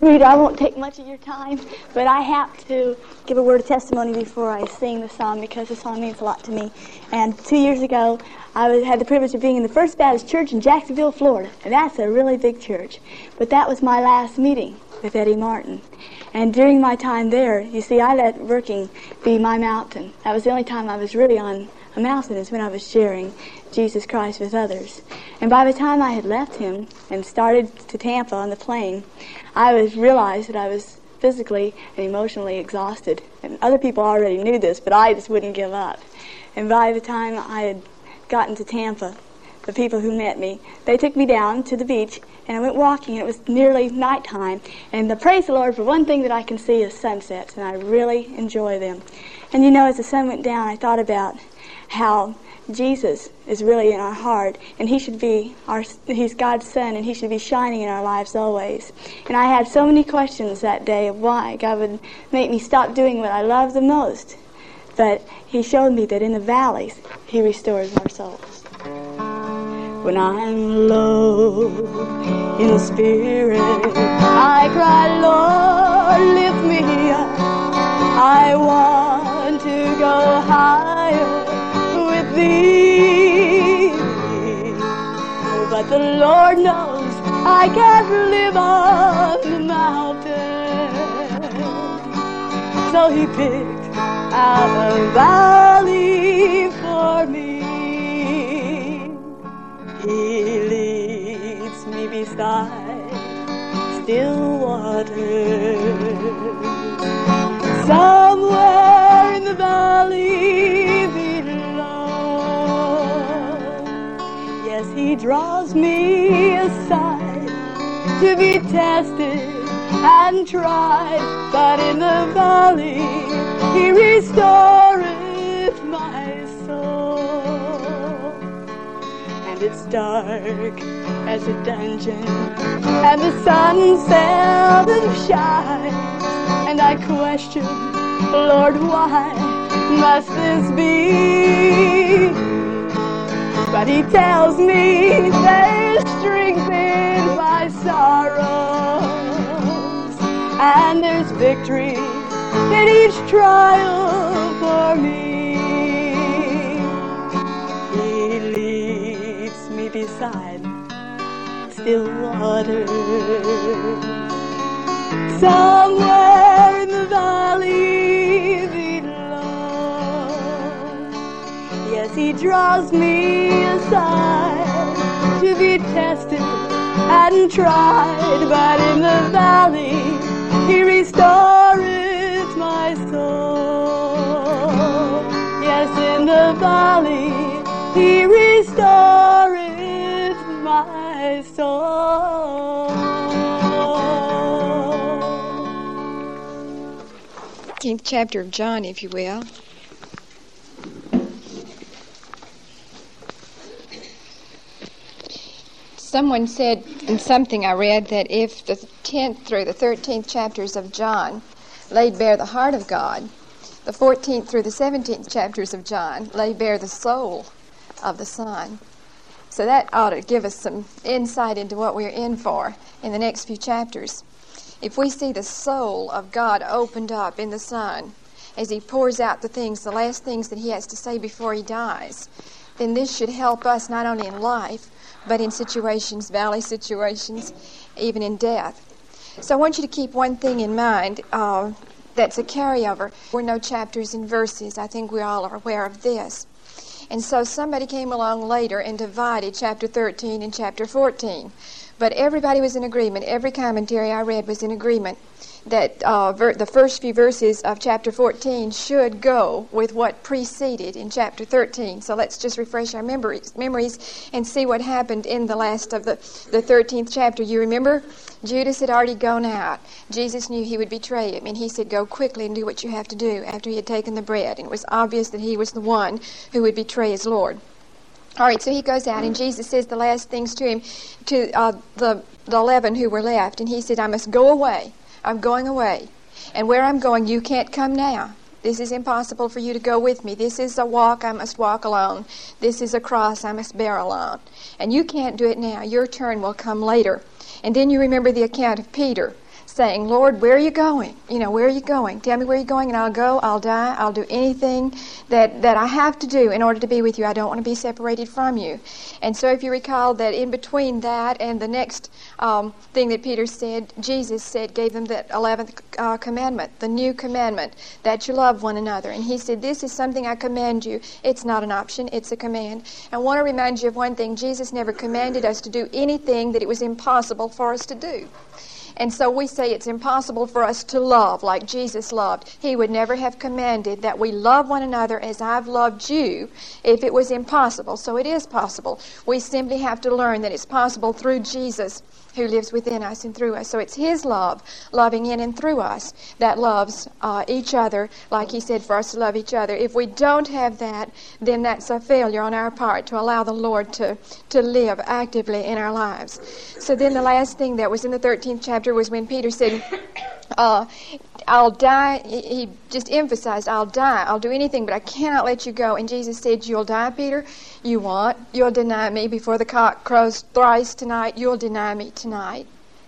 Rita, I won't take much of your time, but I have to give a word of testimony before I sing the song because the song means a lot to me. And two years ago, I was, had the privilege of being in the First Baptist Church in Jacksonville, Florida, and that's a really big church. But that was my last meeting with Eddie Martin. And during my time there, you see, I let working be my mountain. That was the only time I was really on a mountain is when I was sharing Jesus Christ with others. And by the time I had left him and started to Tampa on the plane, I was realized that I was physically and emotionally exhausted. And other people already knew this, but I just wouldn't give up. And by the time I had gotten to Tampa, the people who met me, they took me down to the beach and I went walking and it was nearly nighttime. And the praise the Lord for one thing that I can see is sunsets and I really enjoy them. And you know, as the sun went down, I thought about how Jesus is really in our heart, and He should be our, He's God's Son, and He should be shining in our lives always. And I had so many questions that day of why God would make me stop doing what I love the most. But He showed me that in the valleys, He restores our souls. When I'm low in the spirit, I cry, Lord, lift me up. I want to go higher thee. Oh, but the Lord knows I can't live on the mountain. So he picked out a valley for me. He leads me beside still water. Somewhere in the valley draws me aside to be tested and tried, but in the valley he restoreth my soul. And it's dark as a dungeon, and the sun seldom shines, and I question, Lord, why must this be? But he tells me there's strength in my sorrows, and there's victory in each trial for me. He leads me beside still water. Somewhere in the valley he draws me aside to be tested and tried, but in the valley he restores my soul. Yes, in the valley he restores my soul. 15th chapter of John, if you will. Someone said in something I read that if the 10th through the 13th chapters of John laid bare the heart of God, the 14th through the 17th chapters of John lay bare the soul of the Son. So that ought to give us some insight into what we're in for in the next few chapters. If we see the soul of God opened up in the Son as He pours out the things, the last things that He has to say before He dies, then this should help us not only in life, but in situations, valley situations, even in death. So I want you to keep one thing in mind uh, that's a carryover. We're no chapters and verses. I think we all are aware of this. And so somebody came along later and divided chapter 13 and chapter 14. But everybody was in agreement. Every commentary I read was in agreement that uh, ver- the first few verses of chapter 14 should go with what preceded in chapter 13. So let's just refresh our memories, memories and see what happened in the last of the, the 13th chapter. You remember? Judas had already gone out. Jesus knew he would betray him, and he said, Go quickly and do what you have to do after he had taken the bread. And it was obvious that he was the one who would betray his Lord. All right, so he goes out, and Jesus says the last things to him, to uh, the, the eleven who were left, and he said, I must go away I'm going away. And where I'm going, you can't come now. This is impossible for you to go with me. This is a walk I must walk alone. This is a cross I must bear alone. And you can't do it now. Your turn will come later. And then you remember the account of Peter saying, Lord, where are you going? You know, where are you going? Tell me where you're going, and I'll go, I'll die, I'll do anything that, that I have to do in order to be with you. I don't want to be separated from you. And so, if you recall that in between that and the next um, thing that Peter said, Jesus said, gave them that 11th uh, commandment, the new commandment, that you love one another. And he said, This is something I command you. It's not an option, it's a command. I want to remind you of one thing Jesus never commanded us to do anything that it was impossible for us to do. And so we say it's impossible for us to love like Jesus loved. He would never have commanded that we love one another as I've loved you if it was impossible. So it is possible. We simply have to learn that it's possible through Jesus who lives within us and through us. So it's His love, loving in and through us, that loves uh, each other, like He said for us to love each other. If we don't have that, then that's a failure on our part to allow the Lord to, to live actively in our lives. So then the last thing that was in the 13th chapter was when Peter said, uh, I'll die. He just emphasized, I'll die. I'll do anything, but I cannot let you go. And Jesus said, You'll die, Peter. You won't. You'll deny me before the cock crows thrice tonight. You'll deny me tonight.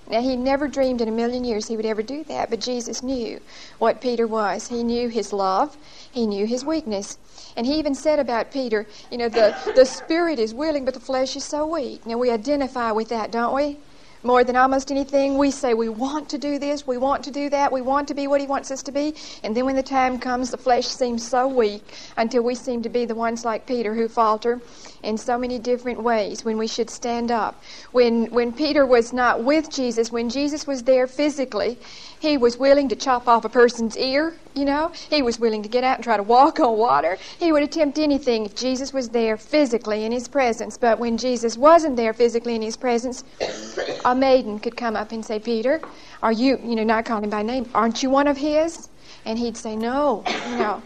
Now, he never dreamed in a million years he would ever do that, but Jesus knew what Peter was. He knew his love, he knew his weakness. And he even said about Peter, you know, the, the spirit is willing, but the flesh is so weak. Now, we identify with that, don't we? More than almost anything. We say we want to do this, we want to do that, we want to be what He wants us to be. And then when the time comes, the flesh seems so weak until we seem to be the ones like Peter who falter in so many different ways when we should stand up. When, when Peter was not with Jesus, when Jesus was there physically, he was willing to chop off a person's ear, you know. He was willing to get out and try to walk on water. He would attempt anything if Jesus was there physically in his presence. But when Jesus wasn't there physically in his presence, a maiden could come up and say, Peter, are you, you know, not calling him by name, aren't you one of his? And he'd say, No, no.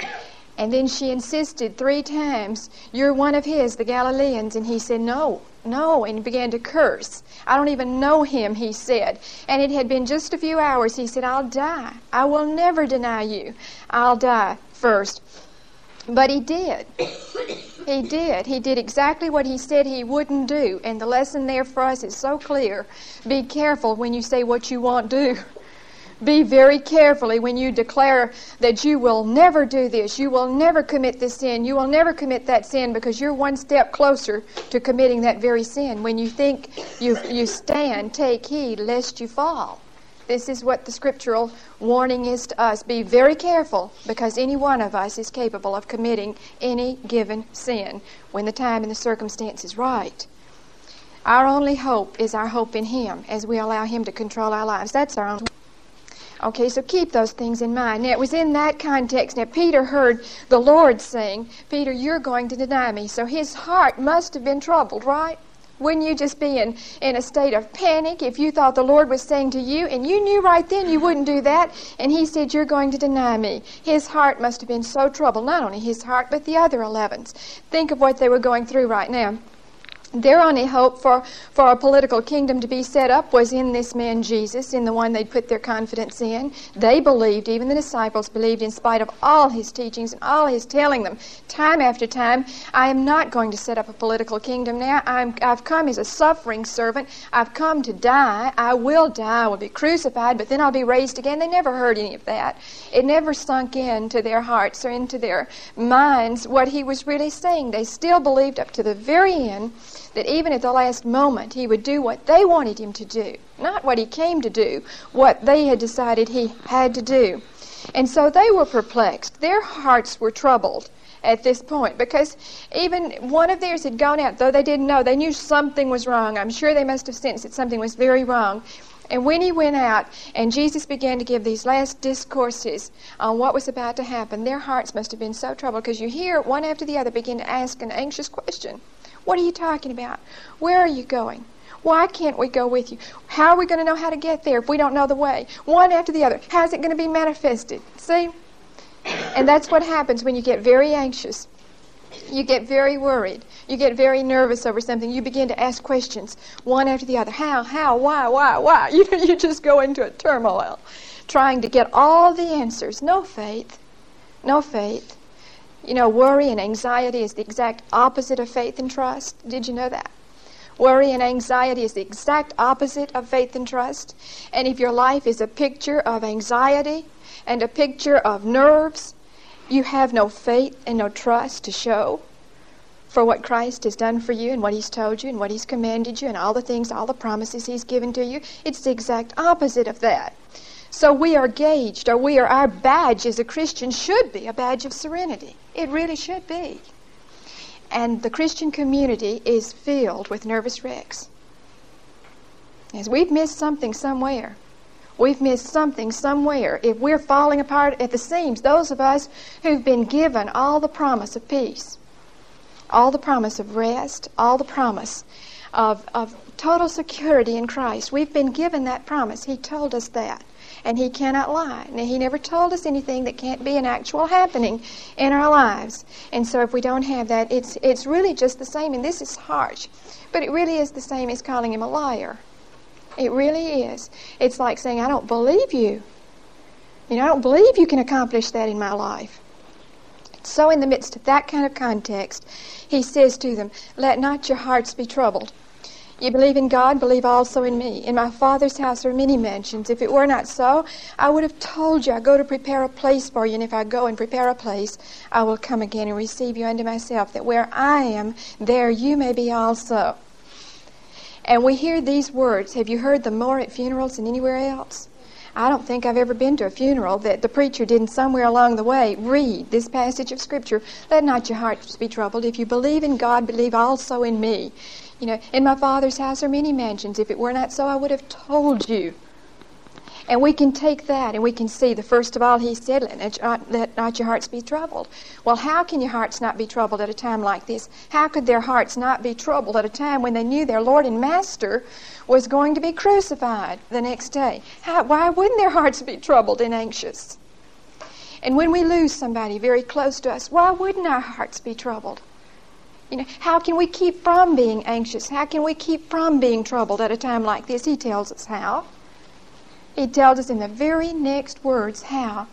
And then she insisted three times, You're one of his, the Galileans. And he said, No, no, and began to curse. I don't even know him, he said. And it had been just a few hours. He said, I'll die. I will never deny you. I'll die first. But he did. He did. He did exactly what he said he wouldn't do. And the lesson there for us is so clear. Be careful when you say what you won't do. Be very carefully when you declare that you will never do this, you will never commit this sin, you will never commit that sin because you're one step closer to committing that very sin. When you think you, you stand, take heed lest you fall. This is what the scriptural warning is to us. Be very careful because any one of us is capable of committing any given sin when the time and the circumstance is right. Our only hope is our hope in Him as we allow Him to control our lives. That's our only Okay, so keep those things in mind. Now, it was in that context. Now, Peter heard the Lord saying, Peter, you're going to deny me. So his heart must have been troubled, right? Wouldn't you just be in, in a state of panic if you thought the Lord was saying to you, and you knew right then you wouldn't do that, and He said, You're going to deny me? His heart must have been so troubled, not only his heart, but the other 11s. Think of what they were going through right now. Their only hope for, for a political kingdom to be set up was in this man Jesus, in the one they'd put their confidence in. They believed, even the disciples believed, in spite of all his teachings and all his telling them, time after time, I am not going to set up a political kingdom now. i have come as a suffering servant. I've come to die. I will die. I will be crucified, but then I'll be raised again. They never heard any of that. It never sunk into their hearts or into their minds what he was really saying. They still believed up to the very end that even at the last moment he would do what they wanted him to do, not what he came to do, what they had decided he had to do. And so they were perplexed. Their hearts were troubled at this point because even one of theirs had gone out, though they didn't know. They knew something was wrong. I'm sure they must have sensed that something was very wrong. And when he went out and Jesus began to give these last discourses on what was about to happen, their hearts must have been so troubled because you hear one after the other begin to ask an anxious question. What are you talking about? Where are you going? Why can't we go with you? How are we going to know how to get there if we don't know the way? One after the other. How's it going to be manifested? See? And that's what happens when you get very anxious. You get very worried. You get very nervous over something. You begin to ask questions, one after the other. How, how, why, why, why? You, know, you just go into a turmoil trying to get all the answers. No faith. No faith. You know, worry and anxiety is the exact opposite of faith and trust. Did you know that? Worry and anxiety is the exact opposite of faith and trust. And if your life is a picture of anxiety and a picture of nerves, you have no faith and no trust to show for what Christ has done for you and what He's told you and what He's commanded you and all the things, all the promises He's given to you. It's the exact opposite of that. So we are gauged, or we are, our badge as a Christian should be a badge of serenity. It really should be. And the Christian community is filled with nervous wrecks. As we've missed something somewhere. We've missed something somewhere. If we're falling apart at the seams, those of us who've been given all the promise of peace, all the promise of rest, all the promise of, of total security in Christ, we've been given that promise. He told us that and he cannot lie. Now, he never told us anything that can't be an actual happening in our lives. And so if we don't have that, it's, it's really just the same, and this is harsh, but it really is the same as calling him a liar. It really is. It's like saying, I don't believe you. You know, I don't believe you can accomplish that in my life. So, in the midst of that kind of context, he says to them, Let not your hearts be troubled. You believe in God, believe also in me. In my Father's house are many mansions. If it were not so, I would have told you, I go to prepare a place for you, and if I go and prepare a place, I will come again and receive you unto myself, that where I am, there you may be also. And we hear these words. Have you heard them more at funerals than anywhere else? I don't think I've ever been to a funeral that the preacher didn't somewhere along the way read this passage of Scripture. Let not your hearts be troubled. If you believe in God, believe also in me. You know, in my Father's house are many mansions. If it were not so, I would have told you. And we can take that and we can see the first of all, he said, let not, let not your hearts be troubled. Well, how can your hearts not be troubled at a time like this? How could their hearts not be troubled at a time when they knew their Lord and Master was going to be crucified the next day? How, why wouldn't their hearts be troubled and anxious? And when we lose somebody very close to us, why wouldn't our hearts be troubled? You know, how can we keep from being anxious? How can we keep from being troubled at a time like this? He tells us how. He tells us in the very next words how.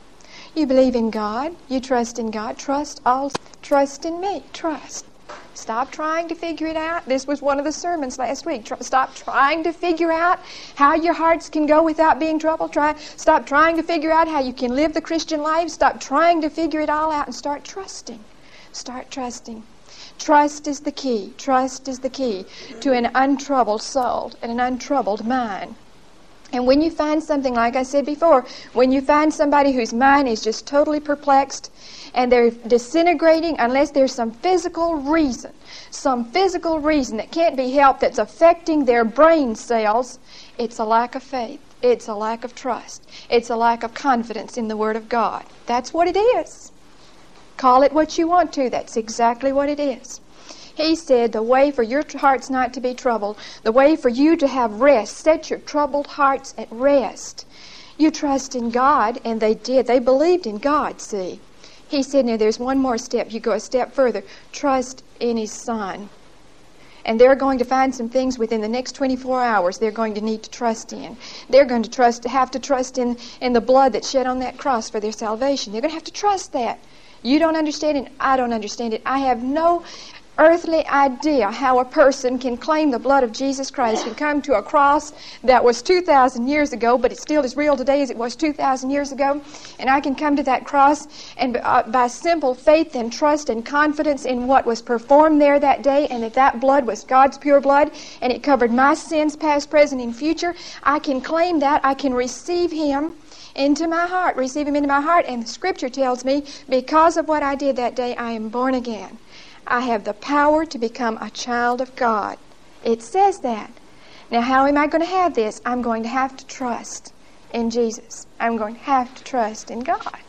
You believe in God, you trust in God, trust all trust in me. Trust. Stop trying to figure it out. This was one of the sermons last week. Stop trying to figure out how your hearts can go without being troubled. Try stop trying to figure out how you can live the Christian life. Stop trying to figure it all out and start trusting. Start trusting. Trust is the key. Trust is the key to an untroubled soul and an untroubled mind. And when you find something, like I said before, when you find somebody whose mind is just totally perplexed and they're disintegrating unless there's some physical reason, some physical reason that can't be helped that's affecting their brain cells, it's a lack of faith. It's a lack of trust. It's a lack of confidence in the Word of God. That's what it is. Call it what you want to. That's exactly what it is. He said, The way for your hearts not to be troubled, the way for you to have rest, set your troubled hearts at rest. You trust in God, and they did. They believed in God, see. He said, Now there's one more step. You go a step further. Trust in His Son. And they're going to find some things within the next 24 hours they're going to need to trust in. They're going to trust, have to trust in, in the blood that's shed on that cross for their salvation. They're going to have to trust that. You don't understand it. I don't understand it. I have no earthly idea how a person can claim the blood of Jesus Christ and come to a cross that was 2,000 years ago, but it's still as real today as it was 2,000 years ago. And I can come to that cross and uh, by simple faith and trust and confidence in what was performed there that day and that that blood was God's pure blood and it covered my sins past, present, and future, I can claim that. I can receive Him into my heart, receive Him into my heart. And the Scripture tells me, because of what I did that day, I am born again. I have the power to become a child of God. It says that. Now, how am I going to have this? I'm going to have to trust in Jesus. I'm going to have to trust in God.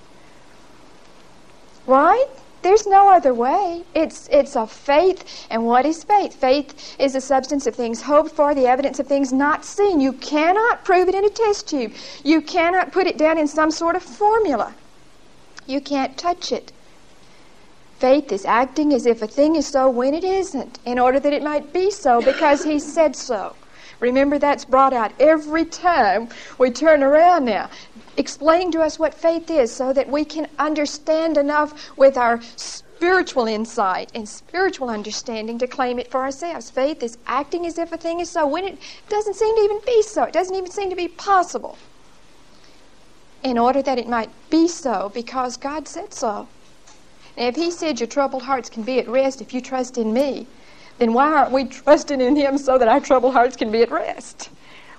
Right? There's no other way. It's, it's a faith. And what is faith? Faith is the substance of things hoped for, the evidence of things not seen. You cannot prove it in a test tube. You cannot put it down in some sort of formula. You can't touch it. Faith is acting as if a thing is so when it isn't, in order that it might be so because He said so. Remember, that's brought out every time we turn around now explaining to us what faith is so that we can understand enough with our spiritual insight and spiritual understanding to claim it for ourselves. Faith is acting as if a thing is so when it doesn't seem to even be so. It doesn't even seem to be possible. In order that it might be so because God said so. Now, if He said your troubled hearts can be at rest if you trust in me, then why aren't we trusting in Him so that our troubled hearts can be at rest?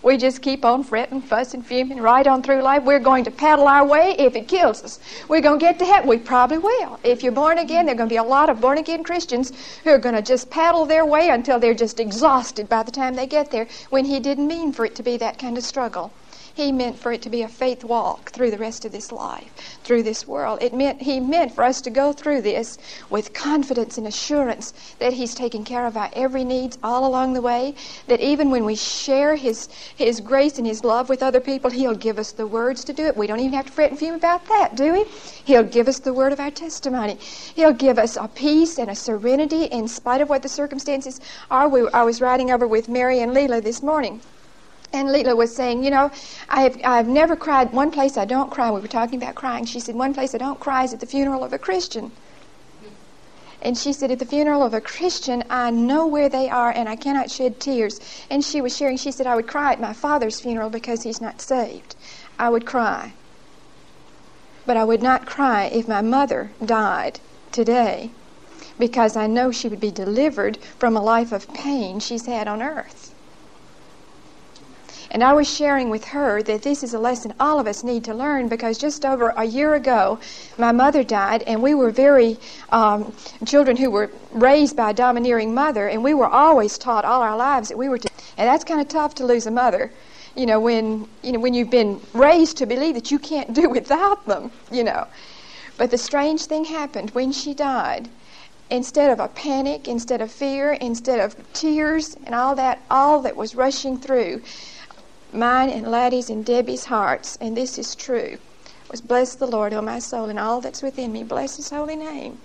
We just keep on fretting, fussing, fuming right on through life. We're going to paddle our way if it kills us. We're going to get to heaven. We probably will. If you're born again, there are going to be a lot of born again Christians who are going to just paddle their way until they're just exhausted by the time they get there when He didn't mean for it to be that kind of struggle. He meant for it to be a faith walk through the rest of this life, through this world. It meant He meant for us to go through this with confidence and assurance that He's taking care of our every needs all along the way. That even when we share His His grace and His love with other people, He'll give us the words to do it. We don't even have to fret and fume about that, do we? He'll give us the word of our testimony. He'll give us a peace and a serenity in spite of what the circumstances are. We, I was riding over with Mary and Leela this morning. And Leela was saying, you know, I've, I've never cried. One place I don't cry. We were talking about crying. She said, one place I don't cry is at the funeral of a Christian. And she said, at the funeral of a Christian, I know where they are and I cannot shed tears. And she was sharing, she said, I would cry at my father's funeral because he's not saved. I would cry. But I would not cry if my mother died today because I know she would be delivered from a life of pain she's had on earth. And I was sharing with her that this is a lesson all of us need to learn because just over a year ago, my mother died, and we were very um, children who were raised by a domineering mother, and we were always taught all our lives that we were to. And that's kind of tough to lose a mother. You know, when you know when you've been raised to believe that you can't do without them. You know, but the strange thing happened when she died instead of a panic, instead of fear, instead of tears and all that, all that was rushing through, mine and Laddie's and Debbie's hearts, and this is true, was bless the Lord, O my soul, and all that's within me. Bless his holy name.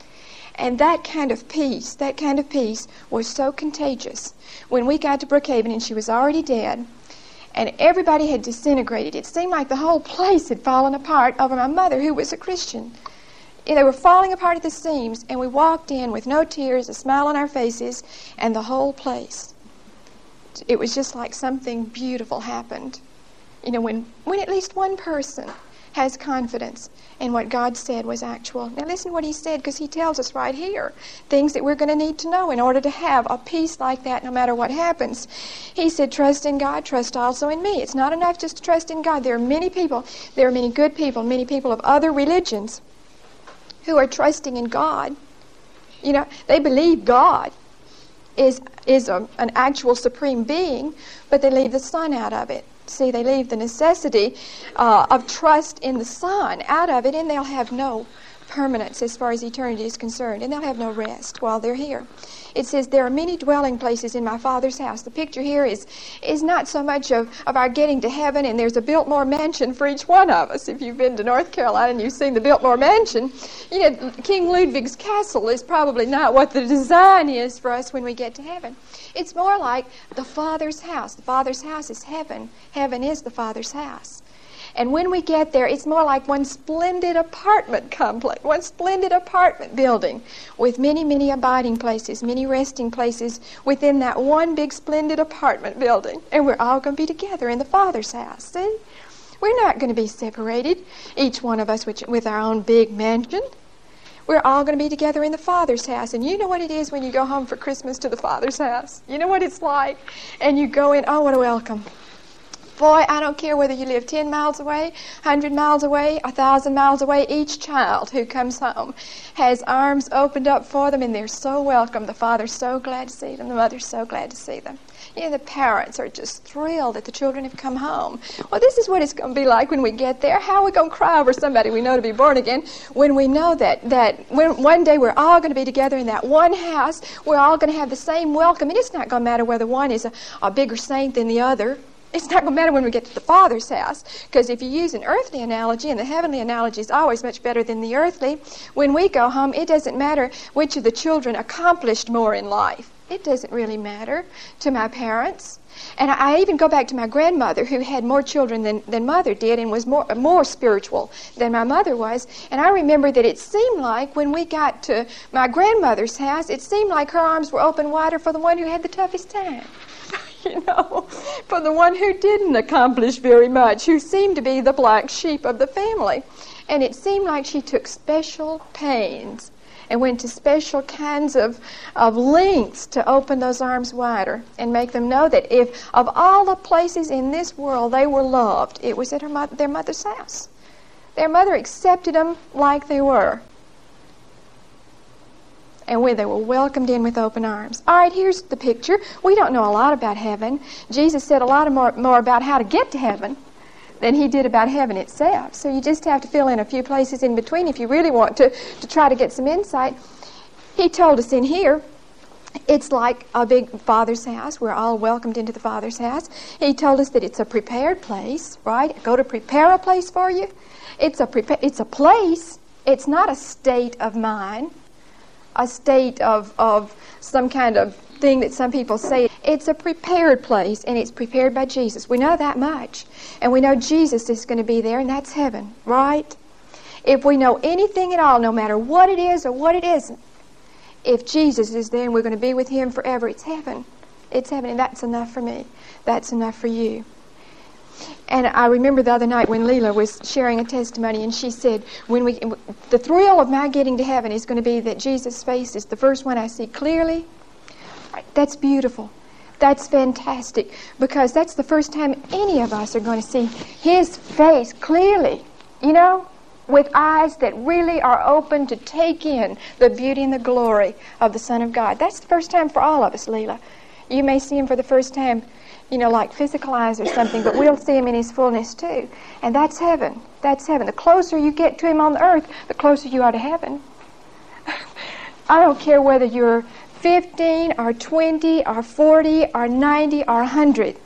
And that kind of peace, that kind of peace was so contagious. When we got to Brookhaven and she was already dead, and everybody had disintegrated, it seemed like the whole place had fallen apart over my mother, who was a Christian. They were falling apart at the seams, and we walked in with no tears, a smile on our faces, and the whole place it was just like something beautiful happened. You know, when, when at least one person has confidence in what God said was actual. Now, listen to what He said because He tells us right here things that we're going to need to know in order to have a peace like that no matter what happens. He said, Trust in God, trust also in me. It's not enough just to trust in God. There are many people, there are many good people, many people of other religions who are trusting in God. You know, they believe God is, is a, an actual supreme being, but they leave the Son out of it. See, they leave the necessity uh, of trust in the Son out of it, and they'll have no permanence as far as eternity is concerned, and they'll have no rest while they're here. It says, There are many dwelling places in my Father's house. The picture here is, is not so much of, of our getting to heaven, and there's a Biltmore mansion for each one of us. If you've been to North Carolina and you've seen the Biltmore mansion, you know, King Ludwig's castle is probably not what the design is for us when we get to heaven. It's more like the Father's house. The Father's house is heaven, heaven is the Father's house. And when we get there, it's more like one splendid apartment complex, one splendid apartment building with many, many abiding places, many resting places within that one big splendid apartment building. And we're all going to be together in the Father's house. See? We're not going to be separated, each one of us with, our own big mansion. We're all going to be together in the Father's house. And you know what it is when you go home for Christmas to the Father's house? You know what it's like? And you go in, oh, what a welcome. Boy, I don't care whether you live 10 miles away, 100 miles away, 1,000 miles away, each child who comes home has arms opened up for them and they're so welcome. The father's so glad to see them, the mother's so glad to see them. You know, the parents are just thrilled that the children have come home. Well, this is what it's going to be like when we get there. How are we going to cry over somebody we know to be born again when we know that, that when, one day we're all going to be together in that one house? We're all going to have the same welcome. And it's not going to matter whether one is a, a bigger saint than the other. It's not going to matter when we get to the Father's house, because if you use an earthly analogy, and the heavenly analogy is always much better than the earthly, when we go home, it doesn't matter which of the children accomplished more in life. It doesn't really matter to my parents. And I, even go back to my grandmother, who had more children than, than mother did and was more, more spiritual than my mother was. And I remember that it seemed like when we got to my grandmother's house, it seemed like her arms were open wider for the one who had the toughest time. you know, for the one who didn't accomplish very much, who seemed to be the black sheep of the family. And it seemed like she took special pains and went to special kinds of, of lengths to open those arms wider and make them know that if of all the places in this world they were loved, it was at her mo- their mother's house. Their mother accepted them like they were. And when they were welcomed in with open arms. All right, here's the picture. We don't know a lot about heaven. Jesus said a lot more, more about how to get to heaven than he did about heaven itself. So you just have to fill in a few places in between if you really want to, to try to get some insight. He told us in here it's like a big father's house. We're all welcomed into the father's house. He told us that it's a prepared place, right? Go to prepare a place for you. It's a prepa- it's a place. It's not a state of mind, a state of, of some kind of thing that some people say. It's a prepared place, and it's prepared by Jesus. We know that much. And we know Jesus is going to be there, and that's heaven, right? If we know anything at all, no matter what it is or what it isn't, if Jesus is there and we're going to be with Him forever, it's heaven. It's heaven, and that's enough for me. That's enough for you. And I remember the other night when Leela was sharing a testimony, and she said, "When we, the thrill of my getting to heaven is going to be that Jesus' face is the first one I see clearly, that's beautiful. That's fantastic because that's the first time any of us are going to see His face clearly, you know, with eyes that really are open to take in the beauty and the glory of the Son of God. That's the first time for all of us, Leela. You may see Him for the first time, you know, like physical eyes or something, but we'll see Him in His fullness too. And that's heaven. That's heaven. The closer you get to Him on the earth, the closer you are to heaven. I don't care whether you're 15 or 20 or 40 or 90 or 100.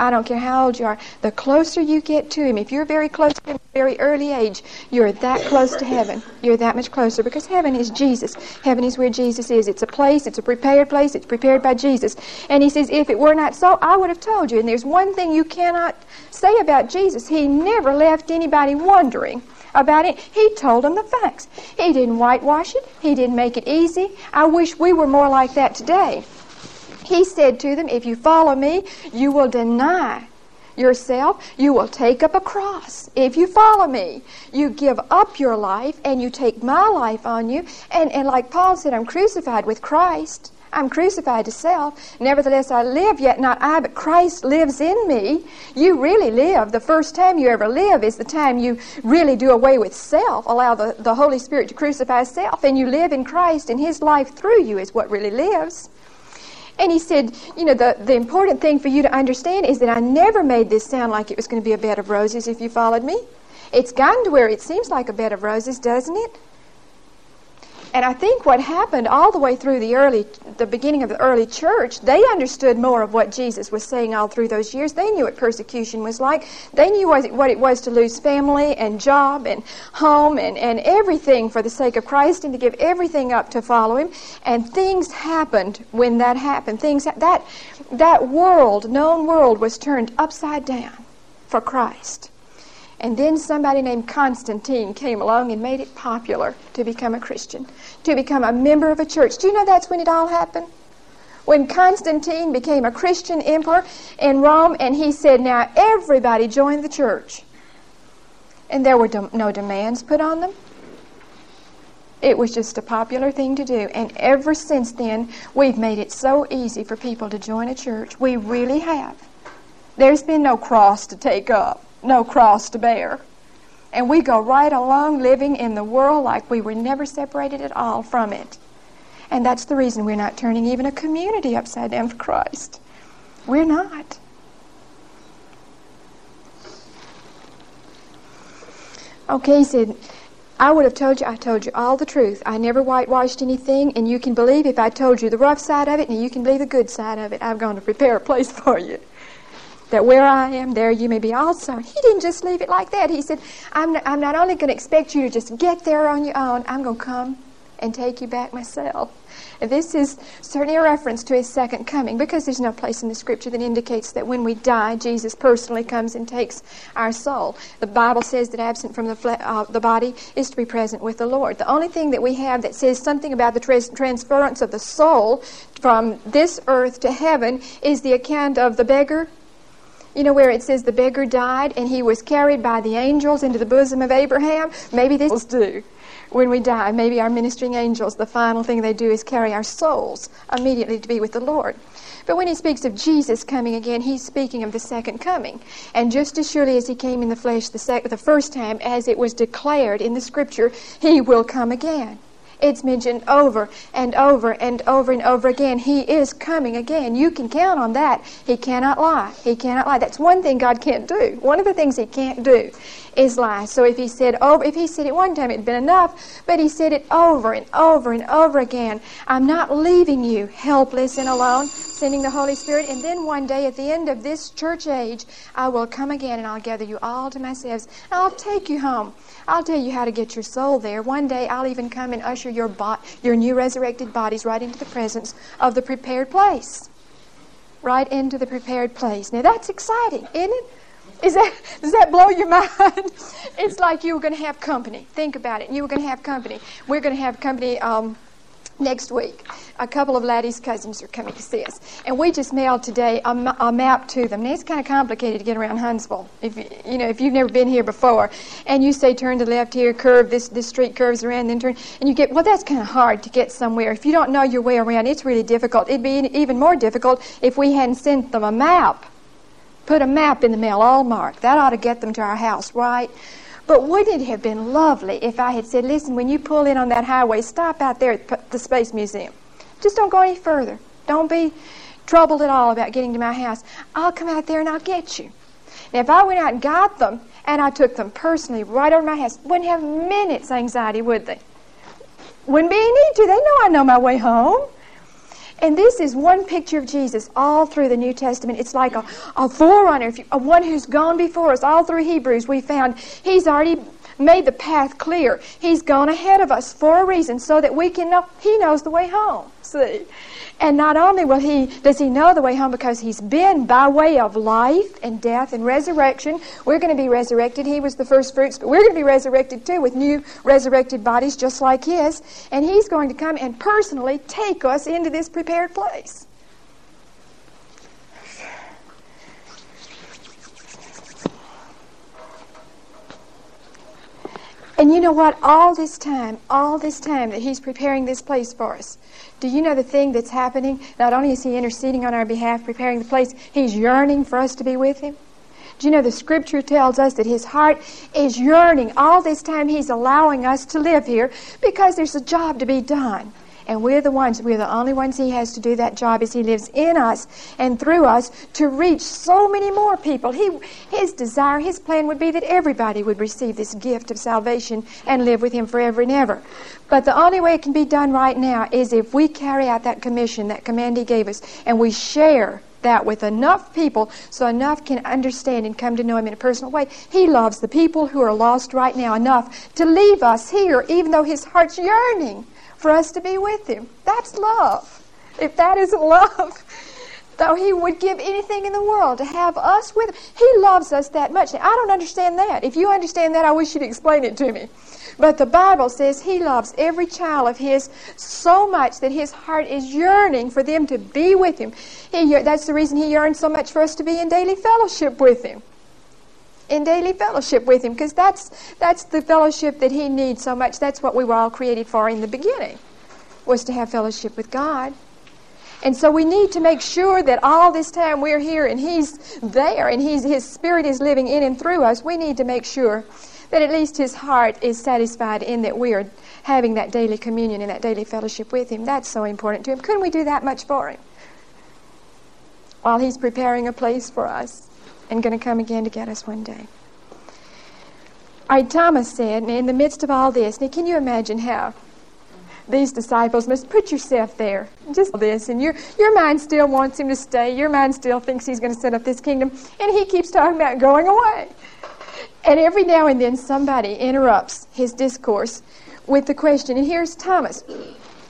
I don't care how old you are. The closer you get to Him, if you're very close to Him very early age, you're that close to heaven. You're that much closer because heaven is Jesus. Heaven is where Jesus is. It's a place, it's a prepared place, it's prepared by Jesus. And He says, if it were not so, I would have told you. And there's one thing you cannot say about Jesus He never left anybody wondering about it. He told them the facts. He didn't whitewash it. He didn't make it easy. I wish we were more like that today. He said to them, If you follow me, you will deny yourself. You will take up a cross. If you follow me, you give up your life and you take my life on you. And, and like Paul said, I'm crucified with Christ. I'm crucified to self. Nevertheless, I live, yet not I, but Christ lives in me. You really live. The first time you ever live is the time you really do away with self, allow the, the Holy Spirit to crucify self, and you live in Christ, and His life through you is what really lives. And he said, You know, the, the important thing for you to understand is that I never made this sound like it was going to be a bed of roses if you followed me. It's gotten to where it seems like a bed of roses, doesn't it? And I think what happened all the way through the early, the beginning of the early church, they understood more of what Jesus was saying all through those years. They knew what persecution was like. They knew what it was to lose family and job and home and, and everything for the sake of Christ and to give everything up to follow Him. And things happened when that happened. Things that that world, known world, was turned upside down for Christ. And then somebody named Constantine came along and made it popular to become a Christian, to become a member of a church. Do you know that's when it all happened? When Constantine became a Christian emperor in Rome, and he said, Now everybody join the church. And there were no demands put on them. It was just a popular thing to do. And ever since then, we've made it so easy for people to join a church. We really have. There's been no cross to take up no cross to bear. And we go right along living in the world like we were never separated at all from it. And that's the reason we're not turning even a community upside down for Christ. We're not. Okay, he said, I would have told you, I told you all the truth. I never whitewashed anything, and you can believe if I told you the rough side of it, and you can believe the good side of it. I've gone to prepare a place for you that where I am, there you may be also. He didn't just leave it like that. He said, I'm not, I'm not only going to expect you to just get there on your own, I'm going to come and take you back myself. This is certainly a reference to his second coming because there's no place in the scripture that indicates that when we die, Jesus personally comes and takes our soul. The Bible says that absent from the, fle- uh, the body is to be present with the Lord. The only thing that we have that says something about the trans- transference of the soul from this earth to heaven is the account of the beggar you know where it says the beggar died and he was carried by the angels into the bosom of Abraham? Maybe this will do when we die, maybe our ministering angels, the final thing they do is carry our souls immediately to be with the Lord. But when he speaks of Jesus coming again, he's speaking of the second coming. And just as surely as he came in the flesh the, sec- the first time, as it was declared in the scripture, he will come again. It's mentioned over and over and over and over again. He is coming again. You can count on that. He cannot lie. He cannot lie. That's one thing God can't do. One of the things He can't do is lie. So if He said over, if He said it one time, it'd been enough. But He said it over and over and over again. I'm not leaving you helpless and alone, sending the Holy Spirit. And then one day at the end of this church age, I will come again and I'll gather you all to myself. I'll take you home. I'll tell you how to get your soul there. One day I'll even come and usher your, bo- your new resurrected bodies right into the presence of the prepared place. Right into the prepared place. Now that's exciting, isn't it? Is that, does that blow your mind? it's like you were going to have company. Think about it. You were going to have company. We're going to have company. Um, next week. A couple of Laddie's cousins are coming to see us. And we just mailed today a, a map to them. Now, it's kind of complicated to get around Huntsville. If you, you know, if you've never been here before, and you say turn to the left here, curve, this, this street curves around, then turn, and you get, well, that's kind of hard to get somewhere. If you don't know your way around, it's really difficult. It'd be even more difficult if we hadn't sent them a map. Put a map in the mail, all marked. That ought to get them to our house, right? But wouldn't it have been lovely if I had said, listen, when you pull in on that highway, stop out there at the Space Museum. Just don't go any further. Don't be troubled at all about getting to my house. I'll come out there and I'll get you. Now, if I went out and got them and I took them personally right over my house, wouldn't have minutes anxiety, would they? Wouldn't be any need to. They know I know my way home. And this is one picture of Jesus all through the New Testament. It's like a, a forerunner, you, a one who's gone before us. All through Hebrews, we found he's already made the path clear. He's gone ahead of us for a reason, so that we can know he knows the way home. See? And not only will he does he know the way home because he's been by way of life and death and resurrection. We're going to be resurrected. He was the first fruits, but we're going to be resurrected too with new resurrected bodies just like his. And he's going to come and personally take us into this prepared place. And you know what? All this time, all this time that He's preparing this place for us, do you know the thing that's happening? Not only is He interceding on our behalf, preparing the place, He's yearning for us to be with Him. Do you know the scripture tells us that his heart is yearning all this time he's allowing us to live here because there's a job to be done. And we're the ones, we're the only ones he has to do that job as he lives in us and through us to reach so many more people. He, his desire, his plan would be that everybody would receive this gift of salvation and live with him forever and ever. But the only way it can be done right now is if we carry out that commission, that command he gave us, and we share that with enough people so enough can understand and come to know him in a personal way. He loves the people who are lost right now enough to leave us here, even though his heart's yearning for us to be with him. That's love. If that isn't love, though he would give anything in the world to have us with him. He loves us that much. Now, I don't understand that. If you understand that, I wish you'd explain it to me. But the Bible says he loves every child of his so much that his heart is yearning for them to be with him. He, that's the reason he yearns so much for us to be in daily fellowship with him. In daily fellowship with him, because that's, that's the fellowship that he needs so much. That's what we were all created for in the beginning, was to have fellowship with God. And so we need to make sure that all this time we're here and He's there and he's, His Spirit is living in and through us. We need to make sure that at least His heart is satisfied in that we are having that daily communion and that daily fellowship with Him. That's so important to Him. Couldn't we do that much for Him? While He's preparing a place for us and going to come again to get us one day. All right, Thomas said, in the midst of all this, now can you imagine how these disciples must put yourself there. Just this, and your your mind still wants him to stay. Your mind still thinks he's going to set up this kingdom, and he keeps talking about going away. And every now and then, somebody interrupts his discourse with the question. And here's Thomas.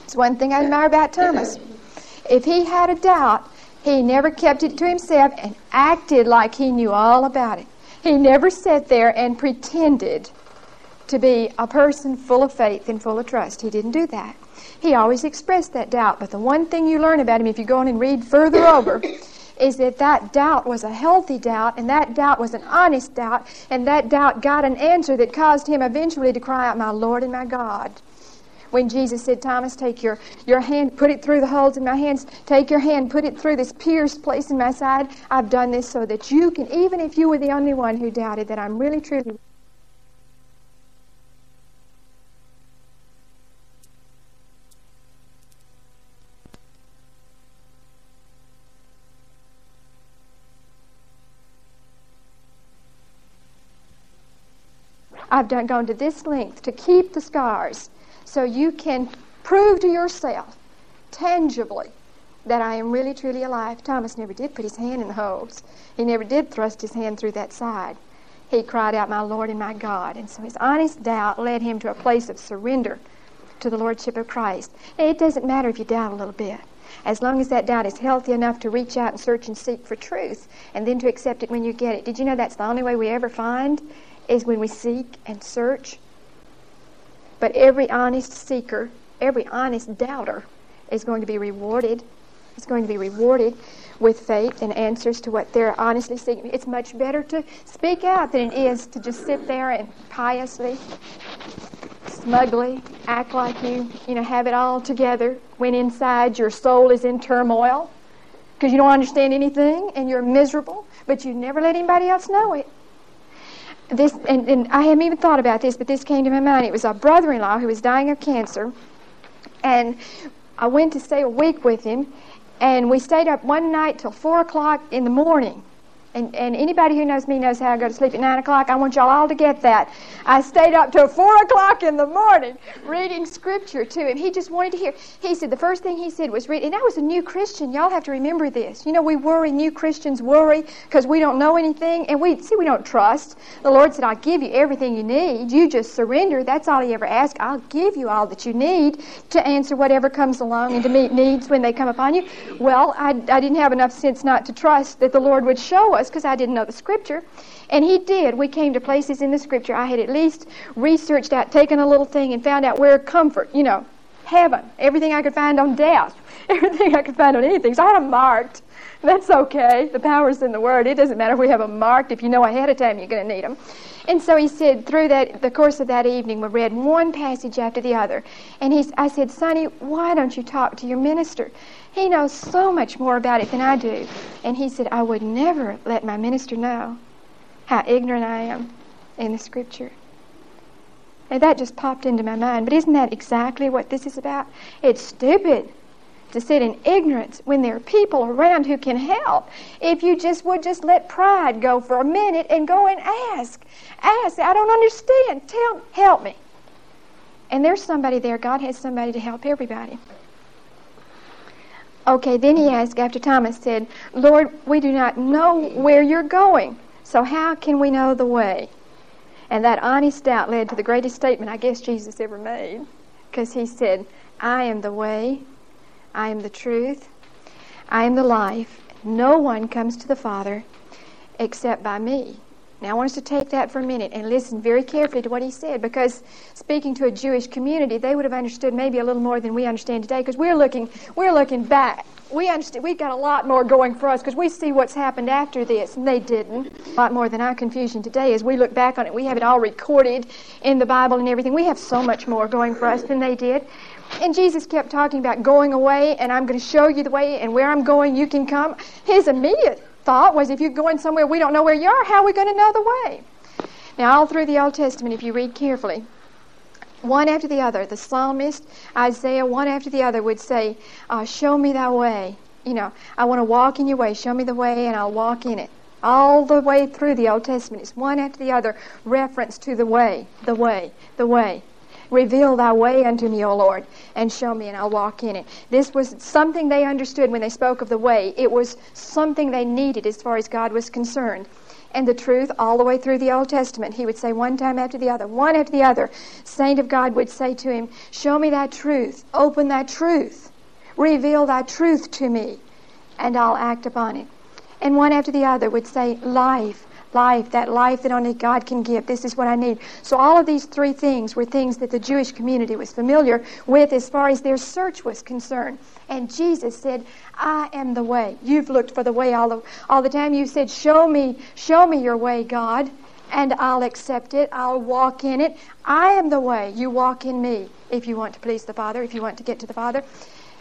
It's one thing I admire about Thomas. If he had a doubt, he never kept it to himself and acted like he knew all about it. He never sat there and pretended to be a person full of faith and full of trust. He didn't do that. He always expressed that doubt. But the one thing you learn about him, if you go on and read further over, is that that doubt was a healthy doubt, and that doubt was an honest doubt, and that doubt got an answer that caused him eventually to cry out, My Lord and my God. When Jesus said, Thomas, take your, your hand, put it through the holes in my hands, take your hand, put it through this pierced place in my side, I've done this so that you can, even if you were the only one who doubted, that I'm really truly. I've done, gone to this length to keep the scars so you can prove to yourself tangibly that I am really truly alive. Thomas never did put his hand in the holes. He never did thrust his hand through that side. He cried out, My Lord and my God. And so his honest doubt led him to a place of surrender to the Lordship of Christ. It doesn't matter if you doubt a little bit. As long as that doubt is healthy enough to reach out and search and seek for truth, and then to accept it when you get it. Did you know that's the only way we ever find is when we seek and search. But every honest seeker, every honest doubter is going to be rewarded. Is going to be rewarded with faith and answers to what they're honestly seeking. It's much better to speak out than it is to just sit there and piously, smugly act like you, you know, have it all together when inside your soul is in turmoil because you don't understand anything and you're miserable, but you never let anybody else know it this, and, and I hadn't even thought about this, but this came to my mind. It was a brother in law who was dying of cancer, and I went to stay a week with him, and we stayed up one night till 4 o'clock in the morning. And, and anybody who knows me knows how I go to sleep at 9 o'clock. I want y'all all to get that. I stayed up till 4 o'clock in the morning reading scripture to him. He just wanted to hear. He said, the first thing he said was read. And I was a new Christian. Y'all have to remember this. You know, we worry, new Christians worry because we don't know anything. And we, see, we don't trust. The Lord said, I'll give you everything you need. You just surrender. That's all he ever asked. I'll give you all that you need to answer whatever comes along and to meet needs when they come upon you. Well, I, I didn't have enough sense not to trust that the Lord would show us was because I didn't know the scripture. And he did. We came to places in the scripture. I had at least researched out, taken a little thing, and found out where comfort, you know, heaven, everything I could find on death, everything I could find on anything. So I had them marked. That's okay. The power's in the Word. It doesn't matter if we have them marked. If you know ahead of time you're going to need them. And so he said, through that, the course of that evening, we read one passage after the other. And he, I said, Sonny, why don't you talk to your minister? He knows so much more about it than I do. And he said, I would never let my minister know how ignorant I am in the scripture. And that just popped into my mind. But isn't that exactly what this is about? It's stupid to sit in ignorance when there are people around who can help. If you just would just let pride go for a minute and go and ask. Ask. I don't understand. Tell help me. And there's somebody there. God has somebody to help everybody. Okay, then he asked after Thomas said, Lord, we do not know where you're going, so how can we know the way? And that honest doubt led to the greatest statement I guess Jesus ever made, because he said, I am the way, I am the truth, I am the life. No one comes to the Father except by me. Now, I want us to take that for a minute and listen very carefully to what he said because speaking to a Jewish community, they would have understood maybe a little more than we understand today because we're looking, we're looking back. We understand, we've got a lot more going for us because we see what's happened after this, and they didn't. A lot more than our confusion today as we look back on it. We have it all recorded in the Bible and everything. We have so much more going for us than they did. And Jesus kept talking about going away, and I'm going to show you the way, and where I'm going, you can come. His immediate thought was if you're going somewhere we don't know where you are, how are we going to know the way? Now, all through the Old Testament, if you read carefully, one after the other, the psalmist, Isaiah, one after the other would say, uh, Show me thy way. You know, I want to walk in your way. Show me the way, and I'll walk in it. All the way through the Old Testament, it's one after the other reference to the way, the way, the way. Reveal thy way unto me, O Lord, and show me, and I'll walk in it. This was something they understood when they spoke of the way. It was something they needed as far as God was concerned. and the truth all the way through the Old Testament. He would say one time after the other, one after the other. Saint of God would say to him, Show me that truth, open that truth, reveal that truth to me, and I'll act upon it. And one after the other would say, Life, life, that life that only God can give. This is what I need. So all of these three things were things that the Jewish community was familiar with as far as their search was concerned. And Jesus said, I am the way. You've looked for the way all the, all the time. You said, Show me, show me your way, God, and I'll accept it. I'll walk in it. I am the way. You walk in me if you want to please the Father, if you want to get to the Father.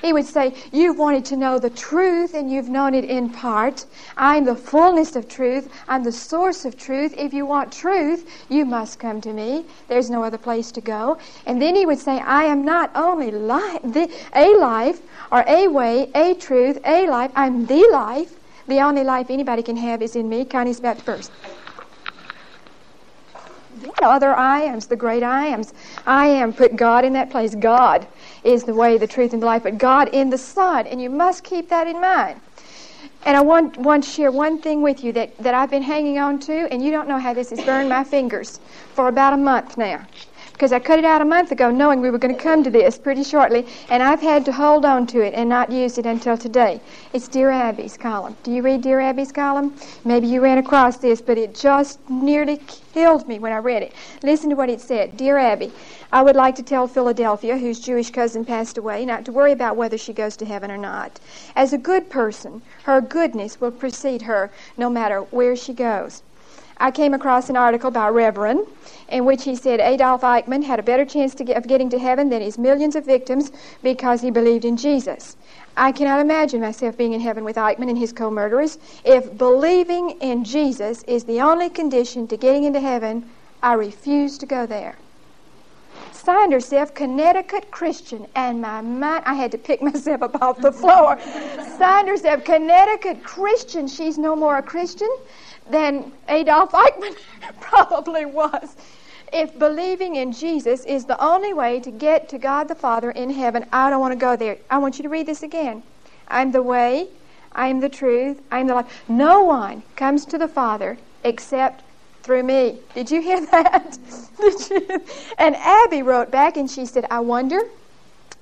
He would say, You've wanted to know the truth and you've known it in part. I'm the fullness of truth. I'm the source of truth. If you want truth, you must come to me. There's no other place to go. And then he would say, I am not only the, a life or a way, a truth, a life. I'm the life. The only life anybody can have is in me. Connie's about to burst the other I ams, the great I ams. I am, put God in that place. God is the way, the truth, and the life, but God in the Son. And you must keep that in mind. And I want, want to share one thing with you that, that I've been hanging on to, and you don't know how this has burned my fingers for about a month now because I cut it out a month ago knowing we were going to come to this pretty shortly, and I've had to hold on to it and not use it until today. It's Dear Abby's column. Do you read Dear Abby's column? Maybe you ran across this, but it just nearly killed me when I read it. Listen to what it said Dear Abby, I would like to tell Philadelphia, whose Jewish cousin passed away, not to worry about whether she goes to heaven or not. As a good person, her goodness will precede her no matter where she goes. I came across an article by Reverend in which he said Adolf Eichmann had a better chance get, of getting to heaven than his millions of victims because he believed in Jesus. I cannot imagine myself being in heaven with Eichmann and his co murderers. If believing in Jesus is the only condition to getting into heaven, I refuse to go there. Signed herself Connecticut Christian, and my mind, I had to pick myself up off the floor. Signed herself Connecticut Christian. She's no more a Christian than Adolf Eichmann probably was. If believing in Jesus is the only way to get to God the Father in heaven, I don't want to go there. I want you to read this again. I'm the way, I'm the truth, I'm the life. No one comes to the Father except through me. Did you hear that? Did you? And Abby wrote back and she said, I wonder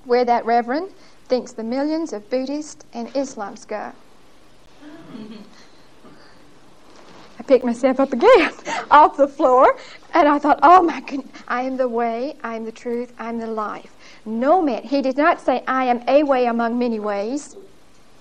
where that reverend thinks the millions of Buddhists and Islams go. Picked myself up again off the floor, and I thought, oh my goodness, I am the way, I am the truth, I am the life. No man, he did not say, I am a way among many ways.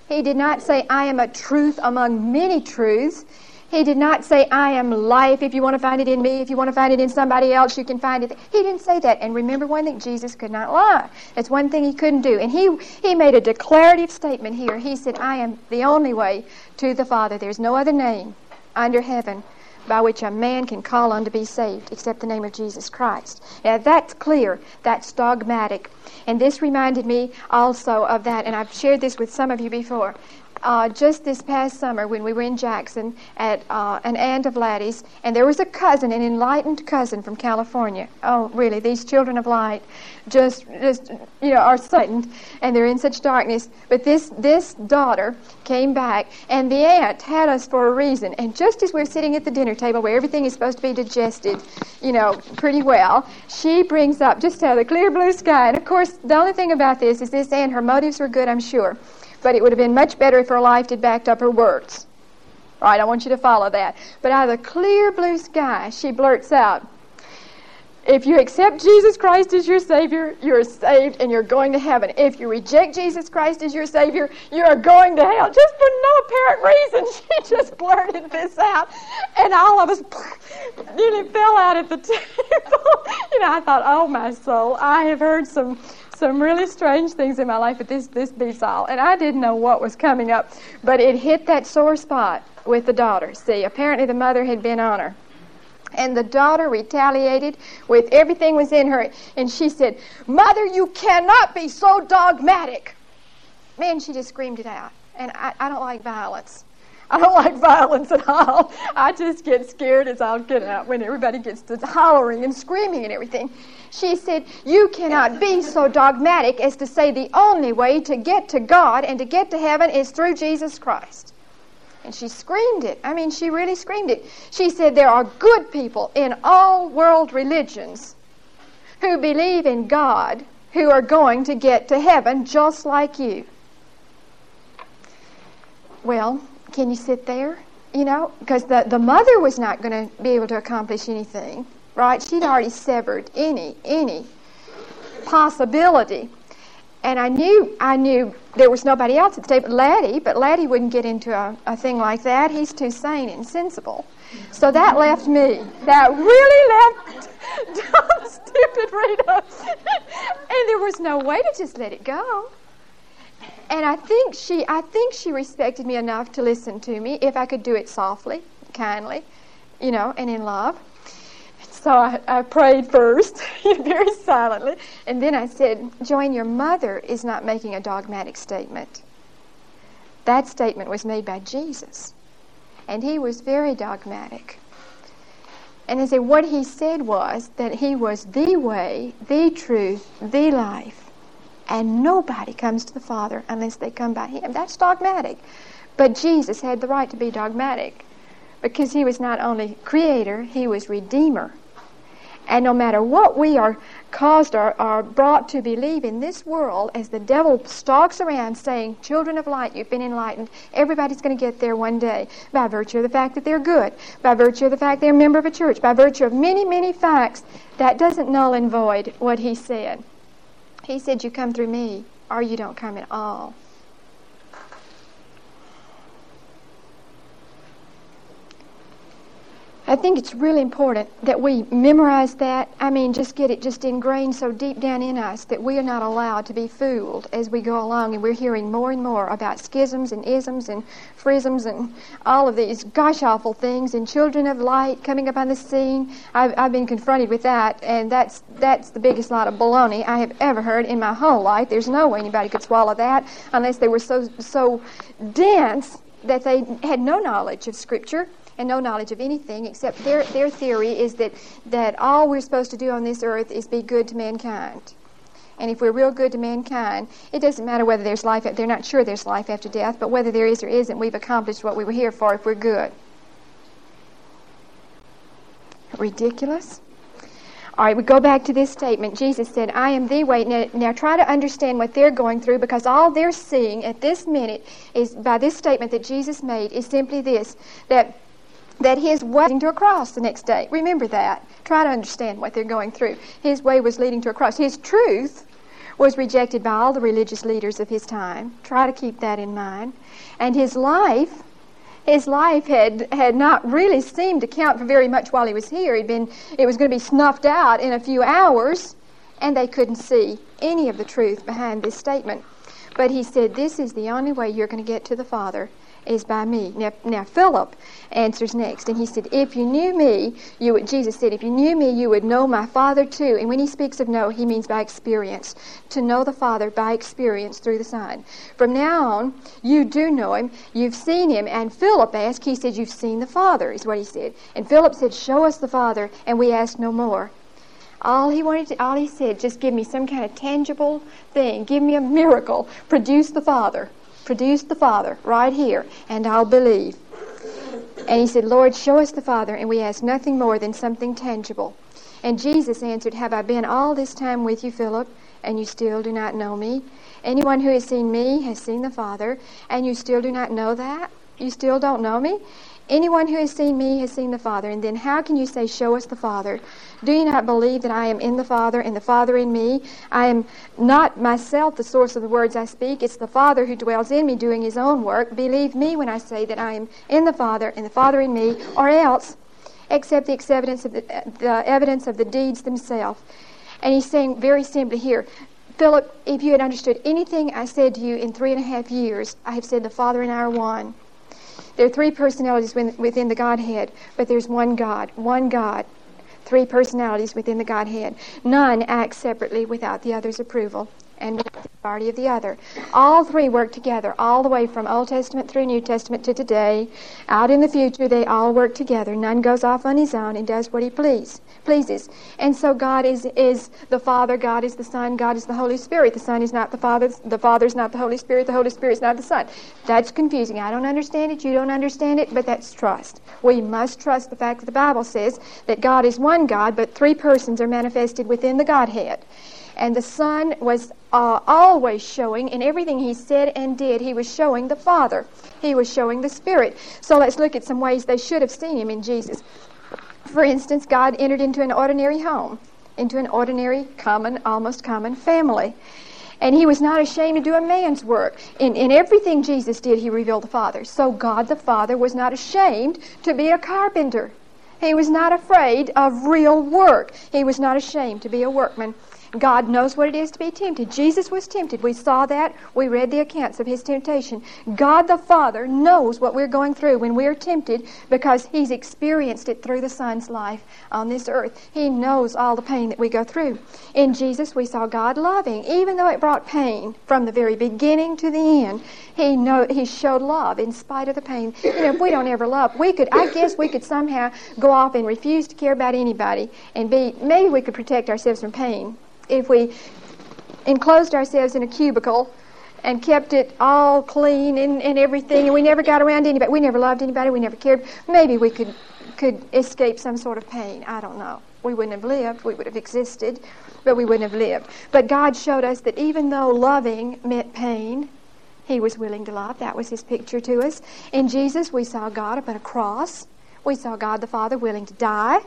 He did not say, I am a truth among many truths. He did not say, I am life. If you want to find it in me, if you want to find it in somebody else, you can find it. He didn't say that. And remember one thing Jesus could not lie. That's one thing he couldn't do. And he, he made a declarative statement here. He said, I am the only way to the Father. There's no other name under heaven by which a man can call on to be saved except the name of Jesus Christ. Now that's clear, that's dogmatic. And this reminded me also of that, and I've shared this with some of you before uh, just this past summer when we were in Jackson at uh, an aunt of Laddie's, and there was a cousin, an enlightened cousin from California. Oh, really? These children of light just, just you know, are enlightened, and they're in such darkness. But this this daughter came back, and the aunt had us for a reason. And just as we're sitting at the dinner table where everything is supposed to be digested, you know, pretty well, she brings up just out of the clear blue sky. And of course, the only thing about this is this aunt, her motives were good, I'm sure but it would have been much better if her life had backed up her words. Right, I want you to follow that. But out of the clear blue sky, she blurts out, if you accept Jesus Christ as your Savior, you're saved and you're going to heaven. If you reject Jesus Christ as your Savior, you're going to hell. Just for no apparent reason, she just blurted this out. And all of us nearly fell out at the table. you know, I thought, oh, my soul, I have heard some some really strange things in my life, but this this beats all. And I didn't know what was coming up, but it hit that sore spot with the daughter. See, apparently the mother had been on her. And the daughter retaliated with everything was in her. And she said, Mother, you cannot be so dogmatic. Man, she just screamed it out. And I, I don't like violence. I don't like violence at all. I just get scared as I'll get out when everybody gets to hollering and screaming and everything. She said, You cannot be so dogmatic as to say the only way to get to God and to get to heaven is through Jesus Christ. And she screamed it. I mean, she really screamed it. She said, There are good people in all world religions who believe in God who are going to get to heaven just like you. Well, can you sit there? You know, because the, the mother was not going to be able to accomplish anything, right? She'd already severed any, any possibility. And I knew, I knew there was nobody else at the table, Laddie, but Laddie wouldn't get into a, a thing like that. He's too sane and sensible. So that left me. That really left dumb, stupid Rita. and there was no way to just let it go. And I think she, I think she respected me enough to listen to me if I could do it softly, kindly, you know, and in love. So I, I prayed first, very silently, and then I said, Joanne, your mother is not making a dogmatic statement. That statement was made by Jesus, and he was very dogmatic. And I said, what he said was that he was the way, the truth, the life, and nobody comes to the Father unless they come by him. That's dogmatic. But Jesus had the right to be dogmatic because he was not only creator, he was redeemer. And no matter what we are caused or are brought to believe in this world, as the devil stalks around saying, Children of light, you've been enlightened, everybody's going to get there one day by virtue of the fact that they're good, by virtue of the fact they're a member of a church, by virtue of many, many facts, that doesn't null and void what he said. He said, You come through me, or you don't come at all. I think it's really important that we memorize that. I mean, just get it just ingrained so deep down in us that we are not allowed to be fooled as we go along. And we're hearing more and more about schisms and isms and frisms and all of these gosh awful things and children of light coming up on the scene. I've, I've been confronted with that, and that's that's the biggest lot of baloney I have ever heard in my whole life. There's no way anybody could swallow that unless they were so so dense that they had no knowledge of Scripture and no knowledge of anything except their, their theory is that, that all we're supposed to do on this earth is be good to mankind. And if we're real good to mankind, it doesn't matter whether there's life, they're not sure there's life after death, but whether there is or isn't, we've accomplished what we were here for if we're good. Ridiculous? All right, we go back to this statement. Jesus said, I am the way. Now, now, try to understand what they're going through because all they're seeing at this minute is by this statement that Jesus made is simply this that that his way leading to a cross the next day. Remember that. Try to understand what they're going through. His way was leading to a cross. His truth was rejected by all the religious leaders of his time. Try to keep that in mind. And his life, his life had, had not really seemed to count for very much while he was here. He'd been, it was going to be snuffed out in a few hours, and they couldn't see any of the truth behind this statement. But he said, This is the only way you're going to get to the Father is by me. Now, now Philip answers next, and he said, If you knew me, you would, Jesus said, if you knew me, you would know my Father too. And when he speaks of know, he means by experience. To know the Father by experience through the Son. From now on, you do know him, you've seen him. And Philip asked, he said, You've seen the Father, is what he said. And Philip said, Show us the Father, and we ask no more. All he wanted, to, all he said, just give me some kind of tangible thing. Give me a miracle. Produce the Father. Produce the Father right here, and I'll believe. And he said, Lord, show us the Father, and we ask nothing more than something tangible. And Jesus answered, Have I been all this time with you, Philip, and you still do not know me? Anyone who has seen me has seen the Father, and you still do not know that? You still don't know me? Anyone who has seen me has seen the Father. And then how can you say, Show us the Father? Do you not believe that I am in the Father and the Father in me? I am not myself the source of the words I speak. It's the Father who dwells in me doing his own work. Believe me when I say that I am in the Father and the Father in me, or else accept the evidence of the, the evidence of the deeds themselves. And he's saying very simply here, Philip, if you had understood anything I said to you in three and a half years, I have said the Father and I are one. There are three personalities within the Godhead, but there's one God, one God, three personalities within the Godhead. None acts separately without the other's approval. And the authority of the other. All three work together, all the way from Old Testament through New Testament to today. Out in the future, they all work together. None goes off on his own and does what he please, pleases. And so God is, is the Father, God is the Son, God is the Holy Spirit. The Son is not the Father, the Father is not the Holy Spirit, the Holy Spirit is not the Son. That's confusing. I don't understand it, you don't understand it, but that's trust. We must trust the fact that the Bible says that God is one God, but three persons are manifested within the Godhead. And the Son was uh, always showing, in everything he said and did, he was showing the Father. He was showing the Spirit. So let's look at some ways they should have seen him in Jesus. For instance, God entered into an ordinary home, into an ordinary, common, almost common family. And he was not ashamed to do a man's work. In, in everything Jesus did, he revealed the Father. So God the Father was not ashamed to be a carpenter. He was not afraid of real work. He was not ashamed to be a workman. God knows what it is to be tempted. Jesus was tempted. We saw that. We read the accounts of his temptation. God the Father knows what we're going through when we're tempted because he's experienced it through the Son's life on this earth. He knows all the pain that we go through. In Jesus, we saw God loving, even though it brought pain from the very beginning to the end. He know he showed love in spite of the pain. You know, if we don't ever love, we could. I guess we could somehow go off and refuse to care about anybody and be. Maybe we could protect ourselves from pain if we enclosed ourselves in a cubicle and kept it all clean and, and everything, and we never got around anybody, we never loved anybody, we never cared, maybe we could, could escape some sort of pain. I don't know. We wouldn't have lived, we would have existed, but we wouldn't have lived. But God showed us that even though loving meant pain, He was willing to love. That was His picture to us. In Jesus, we saw God upon a cross. We saw God the Father willing to die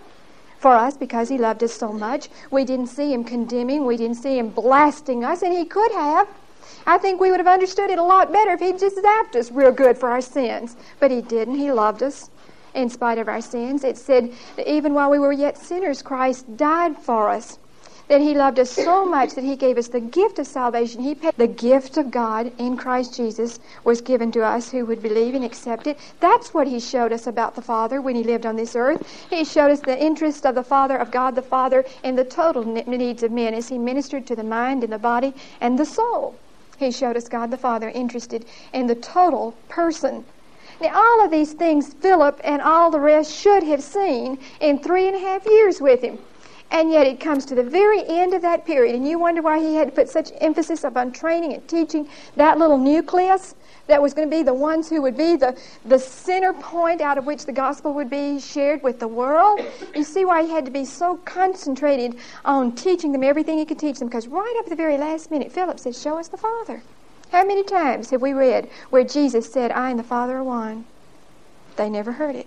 for us because he loved us so much. We didn't see him condemning, we didn't see him blasting us, and he could have. I think we would have understood it a lot better if he'd just zapped us real good for our sins. But he didn't. He loved us in spite of our sins. It said even while we were yet sinners, Christ died for us that he loved us so much that he gave us the gift of salvation. He paid the gift of God in Christ Jesus was given to us who would believe and accept it. That's what he showed us about the Father when he lived on this earth. He showed us the interest of the Father, of God the Father, in the total needs of men as he ministered to the mind and the body and the soul. He showed us God the Father interested in the total person now, all of these things Philip and all the rest should have seen in three and a half years with him. And yet it comes to the very end of that period, and you wonder why he had to put such emphasis upon training and teaching that little nucleus that was going to be the ones who would be the, the center point out of which the gospel would be shared with the world. You see why he had to be so concentrated on teaching them everything he could teach them, because right up at the very last minute, Philip said, Show us the Father. How many times have we read where Jesus said, I and the Father are one? They never heard it.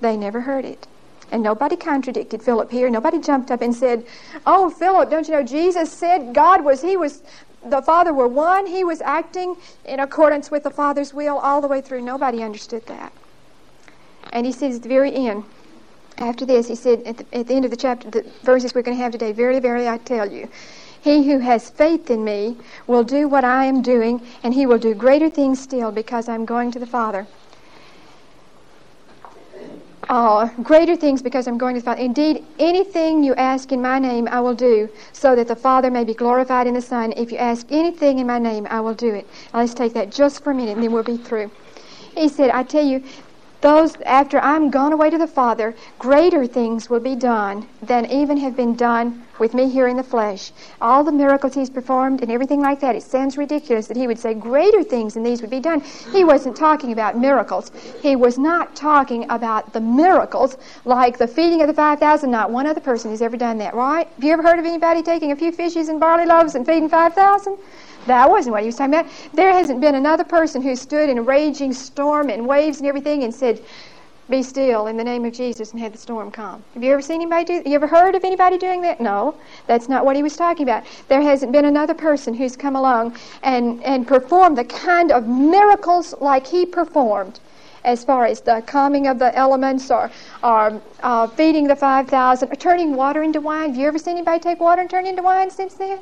They never heard it. And nobody contradicted Philip here. Nobody jumped up and said, Oh, Philip, don't you know Jesus said God was, he was, the Father were one. He was acting in accordance with the Father's will all the way through. Nobody understood that. And he says at the very end, after this, he said at the, at the end of the chapter, the verses we're going to have today, Verily, verily, I tell you, he who has faith in me will do what I am doing, and he will do greater things still because I'm going to the Father uh, greater things because I'm going to the Father. Indeed, anything you ask in my name, I will do, so that the Father may be glorified in the Son. If you ask anything in my name, I will do it. Now, let's take that just for a minute, and then we'll be through. He said, I tell you, those after I'm gone away to the Father, greater things will be done than even have been done with me here in the flesh. All the miracles he's performed and everything like that, it sounds ridiculous that he would say greater things than these would be done. He wasn't talking about miracles. He was not talking about the miracles like the feeding of the 5,000. Not one other person has ever done that, right? Have you ever heard of anybody taking a few fishes and barley loaves and feeding 5,000? That wasn't what he was talking about. There hasn't been another person who stood in a raging storm and waves and everything and said, Be still in the name of Jesus and had the storm calm. Have you ever seen anybody do You ever heard of anybody doing that? No. That's not what he was talking about. There hasn't been another person who's come along and, and performed the kind of miracles like he performed as far as the calming of the elements or, or uh, feeding the 5,000 or turning water into wine. Have you ever seen anybody take water and turn it into wine since then?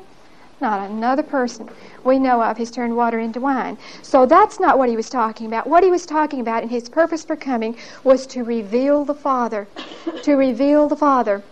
Not another person we know of has turned water into wine. So that's not what he was talking about. What he was talking about and his purpose for coming was to reveal the Father. to reveal the Father.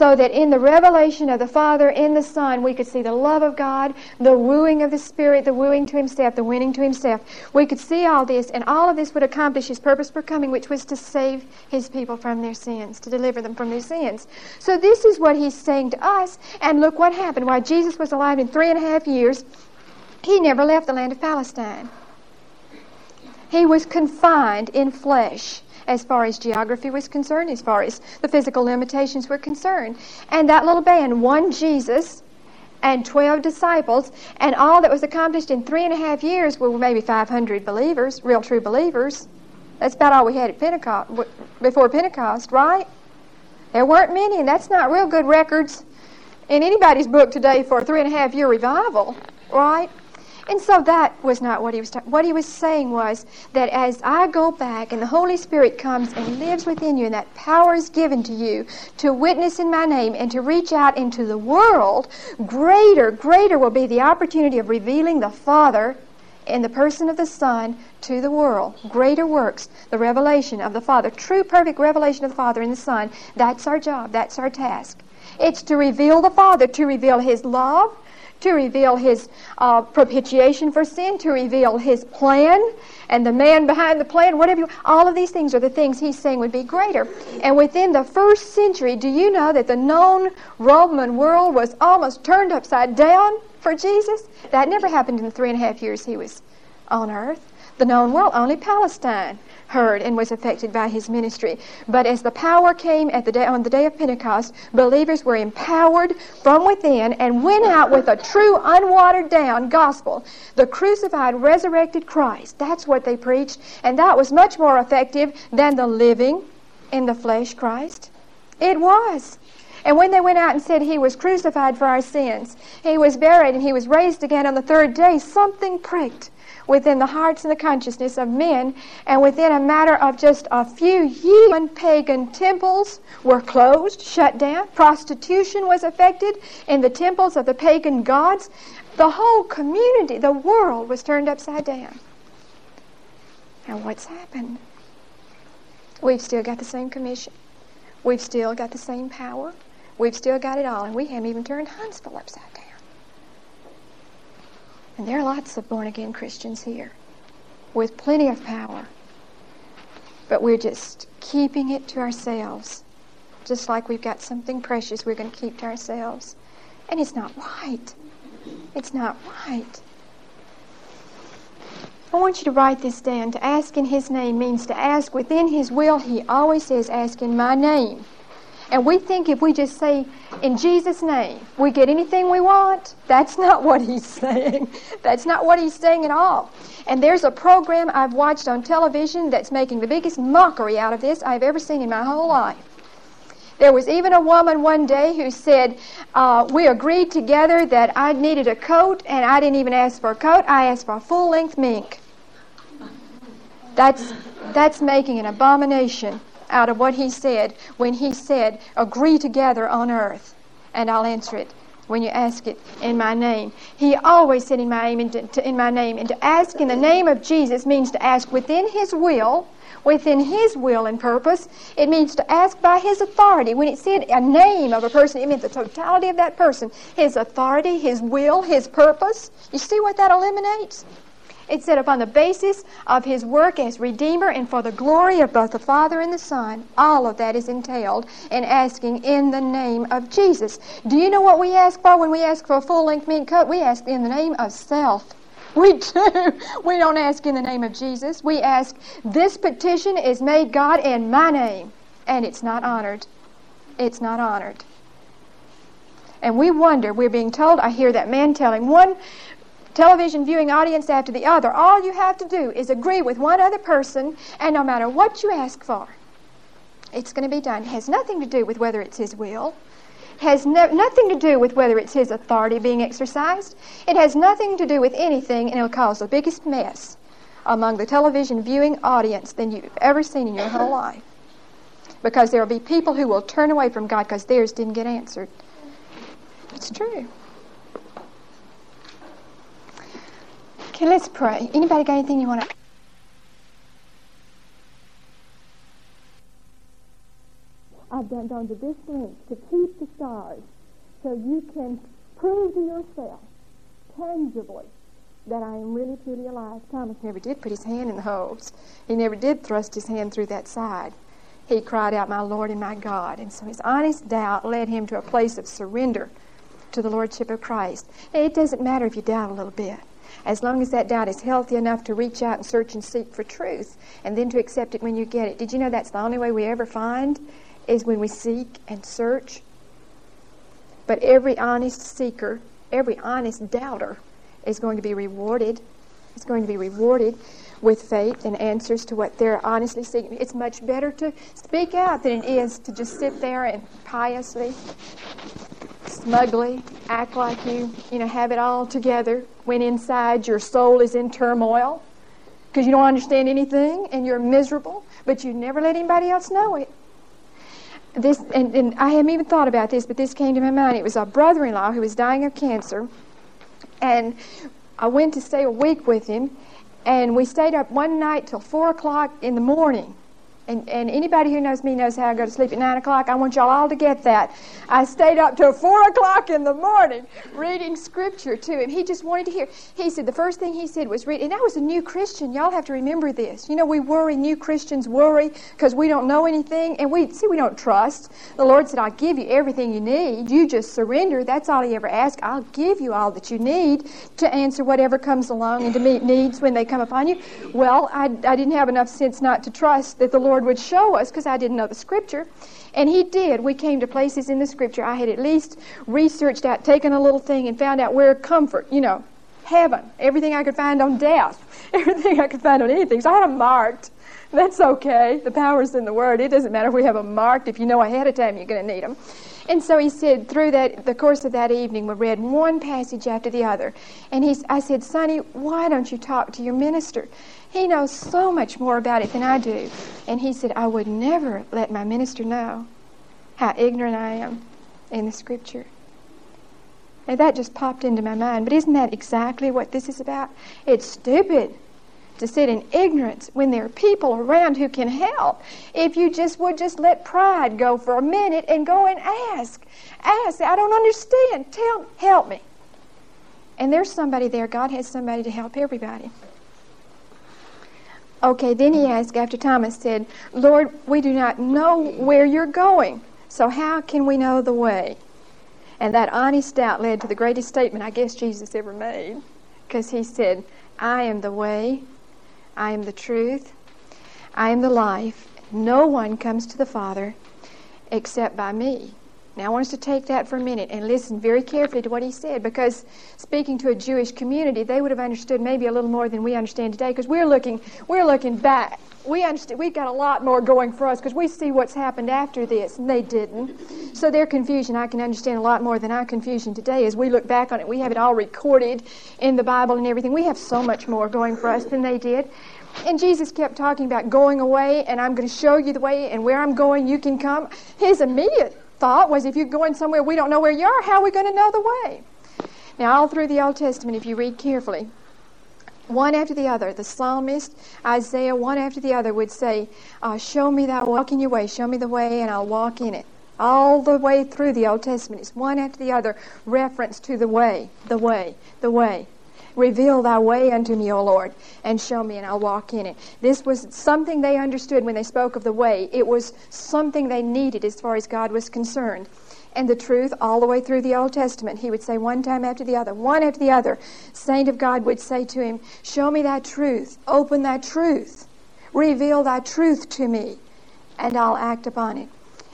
So that in the revelation of the Father in the Son, we could see the love of God, the wooing of the Spirit, the wooing to Himself, the winning to Himself. We could see all this, and all of this would accomplish His purpose for coming, which was to save His people from their sins, to deliver them from their sins. So this is what He's saying to us, and look what happened. While Jesus was alive in three and a half years, He never left the land of Palestine. He was confined in flesh as far as geography was concerned, as far as the physical limitations were concerned. And that little band, one Jesus and 12 disciples, and all that was accomplished in three and a half years were maybe 500 believers, real true believers. That's about all we had at Pentecost, before Pentecost, right? There weren't many, and that's not real good records in anybody's book today for a three and a half year revival, right? And so that was not what he was talking. What he was saying was that as I go back and the Holy Spirit comes and lives within you, and that power is given to you to witness in my name and to reach out into the world, greater, greater will be the opportunity of revealing the Father in the person of the Son to the world. Greater works, the revelation of the Father, true, perfect revelation of the Father in the Son. That's our job. That's our task. It's to reveal the Father, to reveal His love, to reveal his uh, propitiation for sin, to reveal his plan and the man behind the plan, whatever you, all of these things are the things he's saying would be greater. And within the first century, do you know that the known Roman world was almost turned upside down for Jesus? That never happened in the three and a half years he was on earth. The known world, only Palestine heard and was affected by his ministry. But as the power came at the day, on the day of Pentecost, believers were empowered from within and went out with a true, unwatered down gospel. The crucified, resurrected Christ. That's what they preached. And that was much more effective than the living in the flesh Christ. It was. And when they went out and said he was crucified for our sins, he was buried, and he was raised again on the third day, something pricked within the hearts and the consciousness of men, and within a matter of just a few years, pagan temples were closed, shut down, prostitution was affected in the temples of the pagan gods. The whole community, the world, was turned upside down. And what's happened? We've still got the same commission. We've still got the same power. We've still got it all, and we haven't even turned Huntsville upside down. And there are lots of born again Christians here with plenty of power. But we're just keeping it to ourselves. Just like we've got something precious we're going to keep to ourselves. And it's not right. It's not right. I want you to write this down. To ask in His name means to ask within His will. He always says, ask in my name. And we think if we just say, in Jesus' name, we get anything we want. That's not what he's saying. That's not what he's saying at all. And there's a program I've watched on television that's making the biggest mockery out of this I've ever seen in my whole life. There was even a woman one day who said, uh, We agreed together that I needed a coat, and I didn't even ask for a coat, I asked for a full length mink. That's, that's making an abomination out of what he said when he said, Agree together on earth, and I'll answer it when you ask it in my name. He always said in my name, in my name, and to ask in the name of Jesus means to ask within His will, within His will and purpose. It means to ask by His authority. When it said a name of a person, it meant the totality of that person, His authority, His will, His purpose. You see what that eliminates? It said, upon the basis of his work as Redeemer and for the glory of both the Father and the Son, all of that is entailed in asking in the name of Jesus. Do you know what we ask for when we ask for a full length mink coat? We ask in the name of self. We do. We don't ask in the name of Jesus. We ask, This petition is made, God, in my name. And it's not honored. It's not honored. And we wonder, we're being told, I hear that man telling one television viewing audience after the other. All you have to do is agree with one other person, and no matter what you ask for, it's going to be done. It has nothing to do with whether it's His will. It has no, nothing to do with whether it's His authority being exercised. It has nothing to do with anything, and it'll cause the biggest mess among the television viewing audience than you've ever seen in your whole life. Because there will be people who will turn away from God because theirs didn't get answered. It's true. Okay, let's pray. Anybody got anything you want to? I've done gone to this length to keep the stars so you can prove to yourself tangibly that I am really truly alive. Thomas never did put his hand in the holes. He never did thrust his hand through that side. He cried out, My Lord and my God. And so his honest doubt led him to a place of surrender to the Lordship of Christ. It doesn't matter if you doubt a little bit. As long as that doubt is healthy enough to reach out and search and seek for truth, and then to accept it when you get it. Did you know that's the only way we ever find is when we seek and search? But every honest seeker, every honest doubter, is going to be rewarded. Is going to be rewarded with faith and answers to what they're honestly seeking. It's much better to speak out than it is to just sit there and piously, smugly act like you, you know, have it all together when inside your soul is in turmoil because you don't understand anything and you're miserable, but you never let anybody else know it. This and, and I haven't even thought about this, but this came to my mind. It was a brother-in-law who was dying of cancer and I went to stay a week with him, and we stayed up one night till 4 o'clock in the morning. And, and anybody who knows me knows how I go to sleep at 9 o'clock. I want y'all all to get that. I stayed up till 4 o'clock in the morning reading scripture to him. He just wanted to hear. He said, the first thing he said was read. And I was a new Christian. Y'all have to remember this. You know, we worry, new Christians worry because we don't know anything. And we, see, we don't trust. The Lord said, I'll give you everything you need. You just surrender. That's all he ever asked. I'll give you all that you need to answer whatever comes along and to meet needs when they come upon you. Well, I, I didn't have enough sense not to trust that the Lord Lord would show us because I didn't know the scripture. And He did. We came to places in the scripture. I had at least researched out, taken a little thing, and found out where comfort, you know, heaven, everything I could find on death, everything I could find on anything. So I had them marked. That's okay. The power's in the Word. It doesn't matter if we have them marked. If you know ahead of time you're going to need them. And so he said, through that, the course of that evening, we read one passage after the other. And he, I said, Sonny, why don't you talk to your minister? He knows so much more about it than I do. And he said, I would never let my minister know how ignorant I am in the scripture. And that just popped into my mind. But isn't that exactly what this is about? It's stupid to sit in ignorance when there are people around who can help. If you just would just let pride go for a minute and go and ask. Ask. I don't understand. Tell help me. And there's somebody there. God has somebody to help everybody. Okay, then he asked after Thomas said, Lord, we do not know where you're going, so how can we know the way? And that honest doubt led to the greatest statement I guess Jesus ever made, because he said, I am the way, I am the truth, I am the life. No one comes to the Father except by me. Now, I want us to take that for a minute and listen very carefully to what he said because speaking to a Jewish community, they would have understood maybe a little more than we understand today because we're looking, we're looking back. We understand, we've got a lot more going for us because we see what's happened after this, and they didn't. So their confusion, I can understand a lot more than our confusion today as we look back on it. We have it all recorded in the Bible and everything. We have so much more going for us than they did. And Jesus kept talking about going away, and I'm going to show you the way, and where I'm going, you can come. His immediate thought was if you're going somewhere we don't know where you are, how are we going to know the way? Now, all through the Old Testament, if you read carefully, one after the other, the psalmist, Isaiah, one after the other would say, uh, Show me that walk in your way, show me the way, and I'll walk in it. All the way through the Old Testament, it's one after the other reference to the way, the way, the way. Reveal thy way unto me, O Lord, and show me, and I'll walk in it. This was something they understood when they spoke of the way. It was something they needed as far as God was concerned. And the truth, all the way through the Old Testament, he would say one time after the other, one after the other. Saint of God would say to him, Show me thy truth, open thy truth, reveal thy truth to me, and I'll act upon it.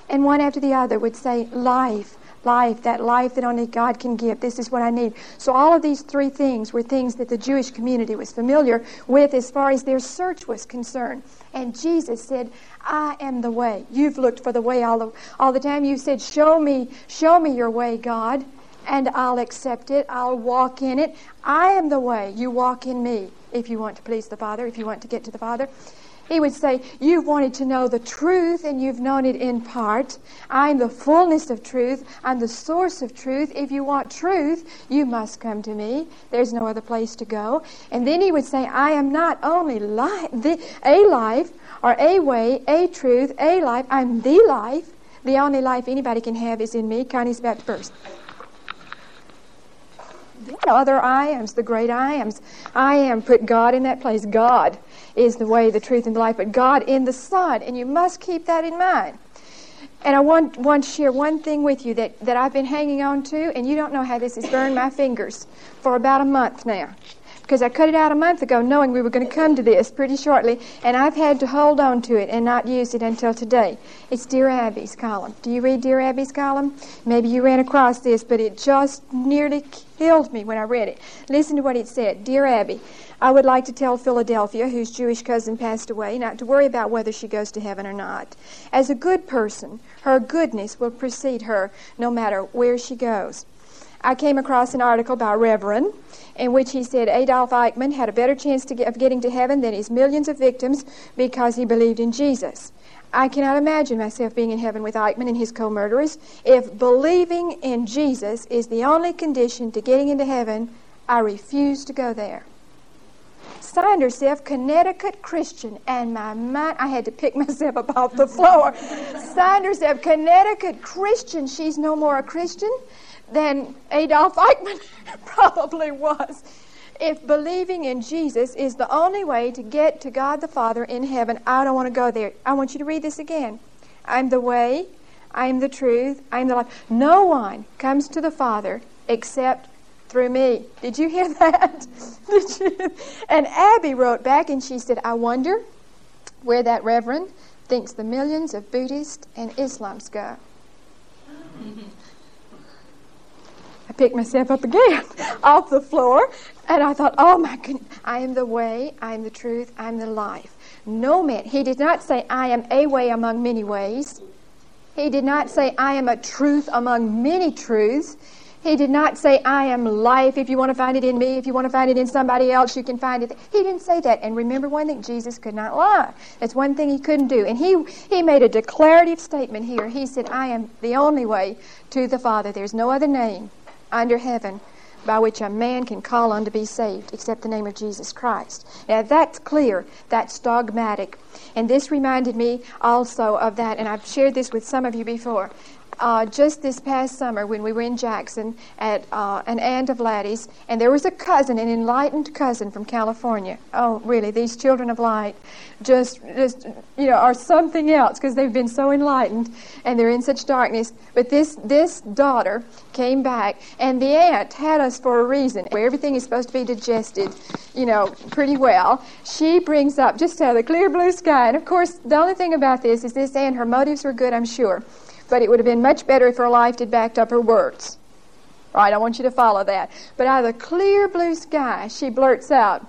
And one after the other would say, Life, life, that life that only God can give. This is what I need. So all of these three things were things that the Jewish community was familiar with as far as their search was concerned. And Jesus said, I am the way. You've looked for the way all the, all the time. You said, Show me, show me your way, God, and I'll accept it. I'll walk in it. I am the way. You walk in me if you want to please the Father, if you want to get to the Father. He would say, You've wanted to know the truth and you've known it in part. I'm the fullness of truth. I'm the source of truth. If you want truth, you must come to me. There's no other place to go. And then he would say, I am not only the, a life or a way, a truth, a life. I'm the life. The only life anybody can have is in me. Connie's about to burst. The other I ams, the great I ams. I am put God in that place. God is the way, the truth, and the life, but God in the Son. And you must keep that in mind. And I want, want to share one thing with you that, that I've been hanging on to, and you don't know how this has burned my fingers for about a month now because I cut it out a month ago knowing we were going to come to this pretty shortly, and I've had to hold on to it and not use it until today. It's Dear Abby's column. Do you read Dear Abby's column? Maybe you ran across this, but it just nearly killed me when I read it. Listen to what it said Dear Abby, I would like to tell Philadelphia, whose Jewish cousin passed away, not to worry about whether she goes to heaven or not. As a good person, her goodness will precede her no matter where she goes. I came across an article by Reverend in which he said Adolf Eichmann had a better chance get, of getting to heaven than his millions of victims because he believed in Jesus. I cannot imagine myself being in heaven with Eichmann and his co murderers. If believing in Jesus is the only condition to getting into heaven, I refuse to go there. Signed herself Connecticut Christian, and my mind, I had to pick myself up off the floor. Signed herself Connecticut Christian. She's no more a Christian than Adolf Eichmann probably was. If believing in Jesus is the only way to get to God the Father in heaven, I don't want to go there. I want you to read this again. I'm the way, I am the truth, I am the life. No one comes to the Father except through me. Did you hear that? Did you? And Abby wrote back and she said, I wonder where that reverend thinks the millions of Buddhists and Islams go. I picked myself up again off the floor, and I thought, oh my goodness, I am the way, I am the truth, I am the life. No man, he did not say, I am a way among many ways. He did not say, I am a truth among many truths. He did not say, I am life. If you want to find it in me, if you want to find it in somebody else, you can find it. He didn't say that. And remember one thing Jesus could not lie. That's one thing he couldn't do. And he, he made a declarative statement here. He said, I am the only way to the Father. There's no other name under heaven by which a man can call on to be saved except the name of Jesus Christ. Now that's clear, that's dogmatic. And this reminded me also of that, and I've shared this with some of you before uh, just this past summer when we were in Jackson at uh, an aunt of Laddie's, and there was a cousin, an enlightened cousin from California. Oh, really? These children of light just, just you know, are something else because they've been so enlightened and they're in such darkness. But this this daughter came back, and the aunt had us for a reason, where everything is supposed to be digested, you know, pretty well. She brings up just out of the clear blue sky, and of course, the only thing about this is this aunt, her motives were good, I'm sure but it would have been much better if her life had backed up her words. Right, I want you to follow that. But out of the clear blue sky, she blurts out,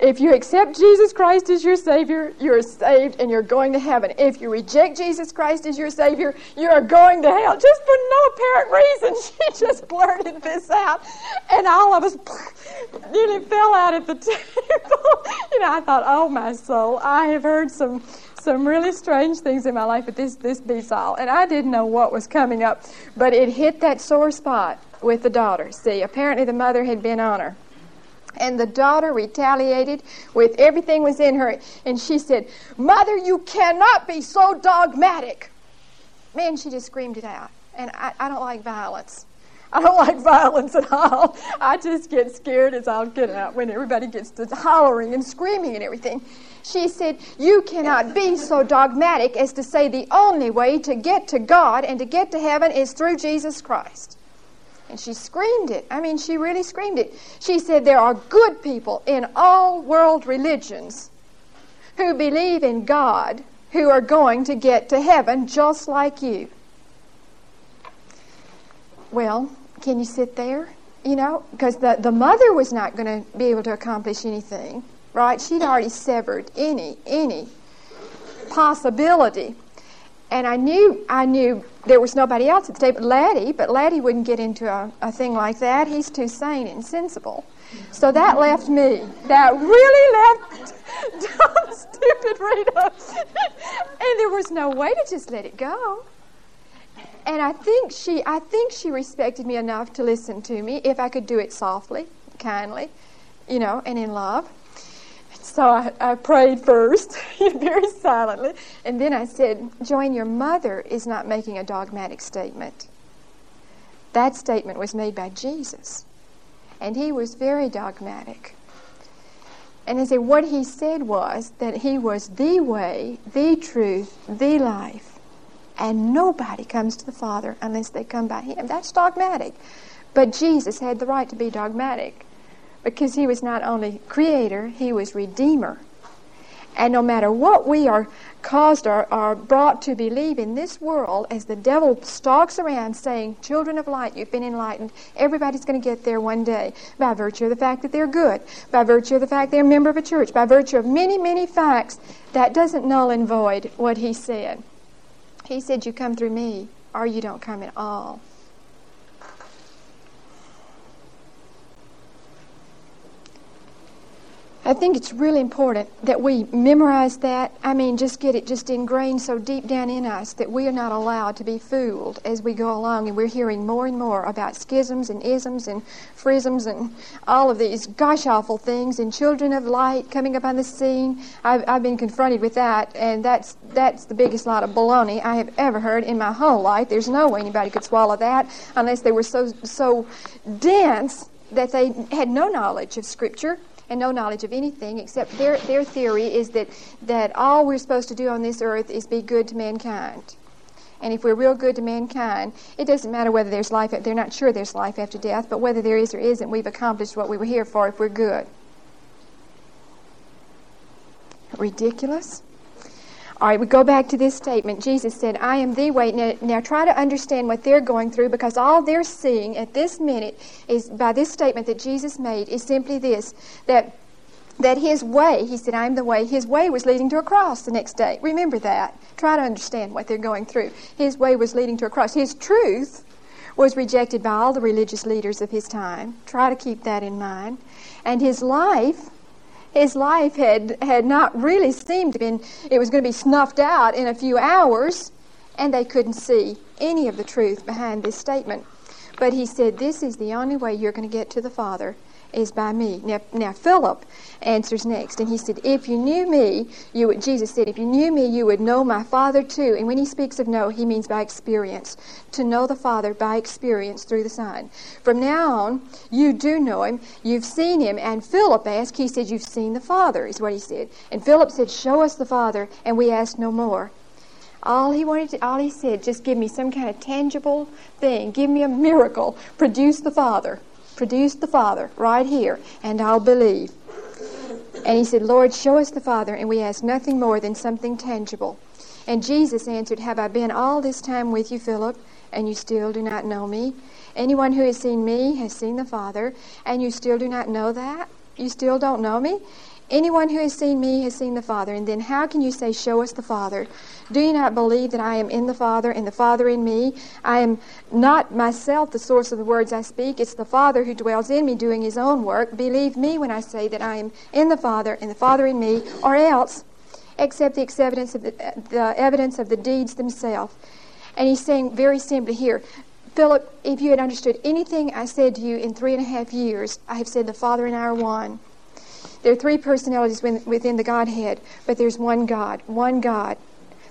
if you accept Jesus Christ as your Savior, you're saved and you're going to heaven. If you reject Jesus Christ as your Savior, you are going to hell. Just for no apparent reason, she just blurted this out. And all of us nearly fell out at the table. you know, I thought, oh, my soul, I have heard some some really strange things in my life, but this, this beats all. And I didn't know what was coming up, but it hit that sore spot with the daughter. See, apparently the mother had been on her. And the daughter retaliated with everything was in her. And she said, Mother, you cannot be so dogmatic. Man, she just screamed it out. And I, I don't like violence. I don't like violence at all. I just get scared as I'll get out when everybody gets to hollering and screaming and everything. She said, You cannot be so dogmatic as to say the only way to get to God and to get to heaven is through Jesus Christ. And she screamed it. I mean, she really screamed it. She said, There are good people in all world religions who believe in God who are going to get to heaven just like you. Well, can you sit there? You know, because the, the mother was not going to be able to accomplish anything, right? She'd already severed any, any possibility. And I knew, I knew there was nobody else at the table, but Laddie, but Laddie wouldn't get into a, a thing like that. He's too sane and sensible. So that left me. That really left dumb, stupid Rita. and there was no way to just let it go and I think she I think she respected me enough to listen to me if I could do it softly, kindly, you know, and in love. So I, I prayed first, very silently, and then I said, Joanne, your mother is not making a dogmatic statement. That statement was made by Jesus, and he was very dogmatic. And I said, what he said was that he was the way, the truth, the life, and nobody comes to the Father unless they come by him. That's dogmatic. But Jesus had the right to be dogmatic because he was not only creator, he was redeemer. And no matter what we are caused or are brought to believe in this world, as the devil stalks around saying, Children of light, you've been enlightened, everybody's going to get there one day by virtue of the fact that they're good, by virtue of the fact they're a member of a church, by virtue of many, many facts, that doesn't null and void what he said. He said, You come through me, or you don't come at all. I think it's really important that we memorize that. I mean, just get it just ingrained so deep down in us that we are not allowed to be fooled as we go along and we're hearing more and more about schisms and isms and frisms and all of these gosh awful things and children of light coming up on the scene. I've, I've been confronted with that, and that's, that's the biggest lot of baloney I have ever heard in my whole life. There's no way anybody could swallow that unless they were so, so dense that they had no knowledge of Scripture and no knowledge of anything except their, their theory is that, that all we're supposed to do on this earth is be good to mankind. And if we're real good to mankind, it doesn't matter whether there's life, they're not sure there's life after death, but whether there is or isn't, we've accomplished what we were here for if we're good. Ridiculous? All right, we go back to this statement. Jesus said, I am the way. Now, now try to understand what they're going through because all they're seeing at this minute is by this statement that Jesus made is simply this that that his way, he said, I am the way, his way was leading to a cross the next day. Remember that. Try to understand what they're going through. His way was leading to a cross. His truth was rejected by all the religious leaders of his time. Try to keep that in mind. And his life his life had, had not really seemed to been, it was going to be snuffed out in a few hours, and they couldn't see any of the truth behind this statement. But he said, This is the only way you're going to get to the Father is by me. Now, now Philip answers next, and he said, If you knew me, you would, Jesus said, if you knew me, you would know my Father too. And when he speaks of know, he means by experience. To know the Father by experience through the Son. From now on, you do know him, you've seen him. And Philip asked, he said, You've seen the Father, is what he said. And Philip said, Show us the Father, and we ask no more. All he wanted to, all he said, just give me some kind of tangible thing. Give me a miracle. Produce the Father. Produce the Father right here, and I'll believe. And he said, Lord, show us the Father, and we ask nothing more than something tangible. And Jesus answered, Have I been all this time with you, Philip, and you still do not know me? Anyone who has seen me has seen the Father, and you still do not know that? You still don't know me? Anyone who has seen me has seen the Father. And then how can you say, Show us the Father? Do you not believe that I am in the Father and the Father in me? I am not myself the source of the words I speak. It's the Father who dwells in me doing his own work. Believe me when I say that I am in the Father and the Father in me, or else accept the evidence of the, the evidence of the deeds themselves. And he's saying very simply here, Philip, if you had understood anything I said to you in three and a half years, I have said the Father and I are one. There are three personalities within the Godhead, but there's one God, one God.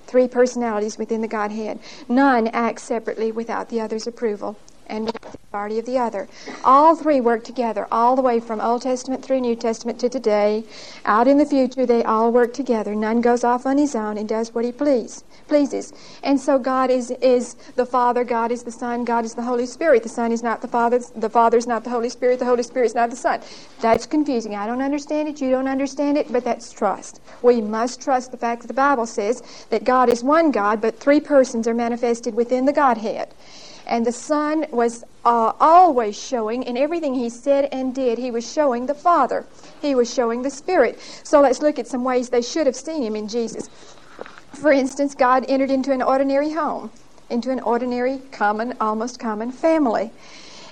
Three personalities within the Godhead. None act separately without the other's approval and without the authority of the other. All three work together, all the way from Old Testament through New Testament to today. Out in the future, they all work together. None goes off on his own and does what he pleases pleases. And so God is, is the Father, God is the Son, God is the Holy Spirit. The Son is not the Father, the Father is not the Holy Spirit, the Holy Spirit is not the Son. That's confusing. I don't understand it, you don't understand it, but that's trust. We must trust the fact that the Bible says that God is one God, but three persons are manifested within the Godhead. And the Son was uh, always showing, in everything he said and did, he was showing the Father. He was showing the Spirit. So let's look at some ways they should have seen him in Jesus. For instance, God entered into an ordinary home, into an ordinary, common, almost common family.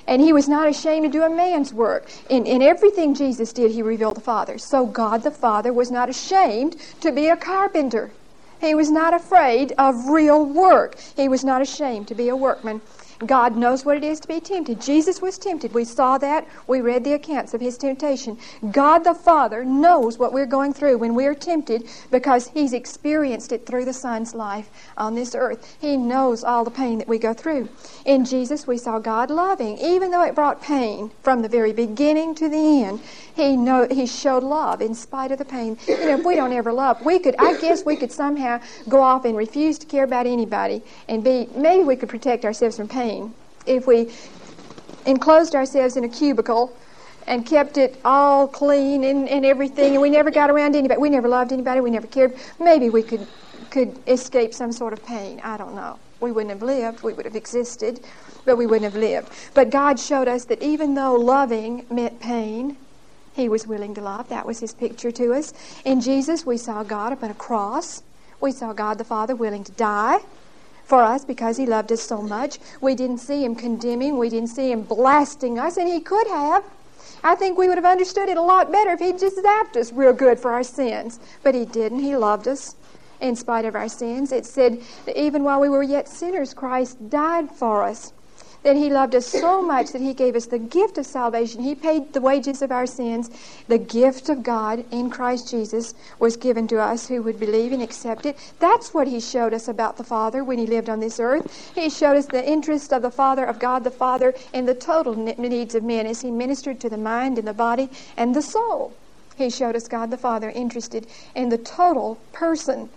And he was not ashamed to do a man's work. In, in everything Jesus did, he revealed the Father. So God the Father was not ashamed to be a carpenter. He was not afraid of real work. He was not ashamed to be a workman. God knows what it is to be tempted. Jesus was tempted. We saw that. We read the accounts of his temptation. God the Father knows what we're going through when we're tempted because he's experienced it through the Son's life on this earth. He knows all the pain that we go through. In Jesus, we saw God loving, even though it brought pain from the very beginning to the end. He know he showed love in spite of the pain. You know, if we don't ever love, we could. I guess we could somehow go off and refuse to care about anybody and be. Maybe we could protect ourselves from pain if we enclosed ourselves in a cubicle and kept it all clean and, and everything, and we never got around anybody. We never loved anybody. We never cared. Maybe we could could escape some sort of pain. I don't know. We wouldn't have lived. We would have existed, but we wouldn't have lived. But God showed us that even though loving meant pain, he was willing to love. That was his picture to us. In Jesus, we saw God upon a cross. We saw God the Father willing to die for us because he loved us so much. We didn't see him condemning, we didn't see him blasting us, and he could have. I think we would have understood it a lot better if he'd just zapped us real good for our sins. But he didn't. He loved us in spite of our sins. It said that even while we were yet sinners, Christ died for us that He loved us so much that He gave us the gift of salvation. He paid the wages of our sins. The gift of God in Christ Jesus was given to us who would believe and accept it. That's what He showed us about the Father when He lived on this earth. He showed us the interest of the Father, of God the Father, in the total needs of men as He ministered to the mind and the body and the soul. He showed us God the Father interested in the total person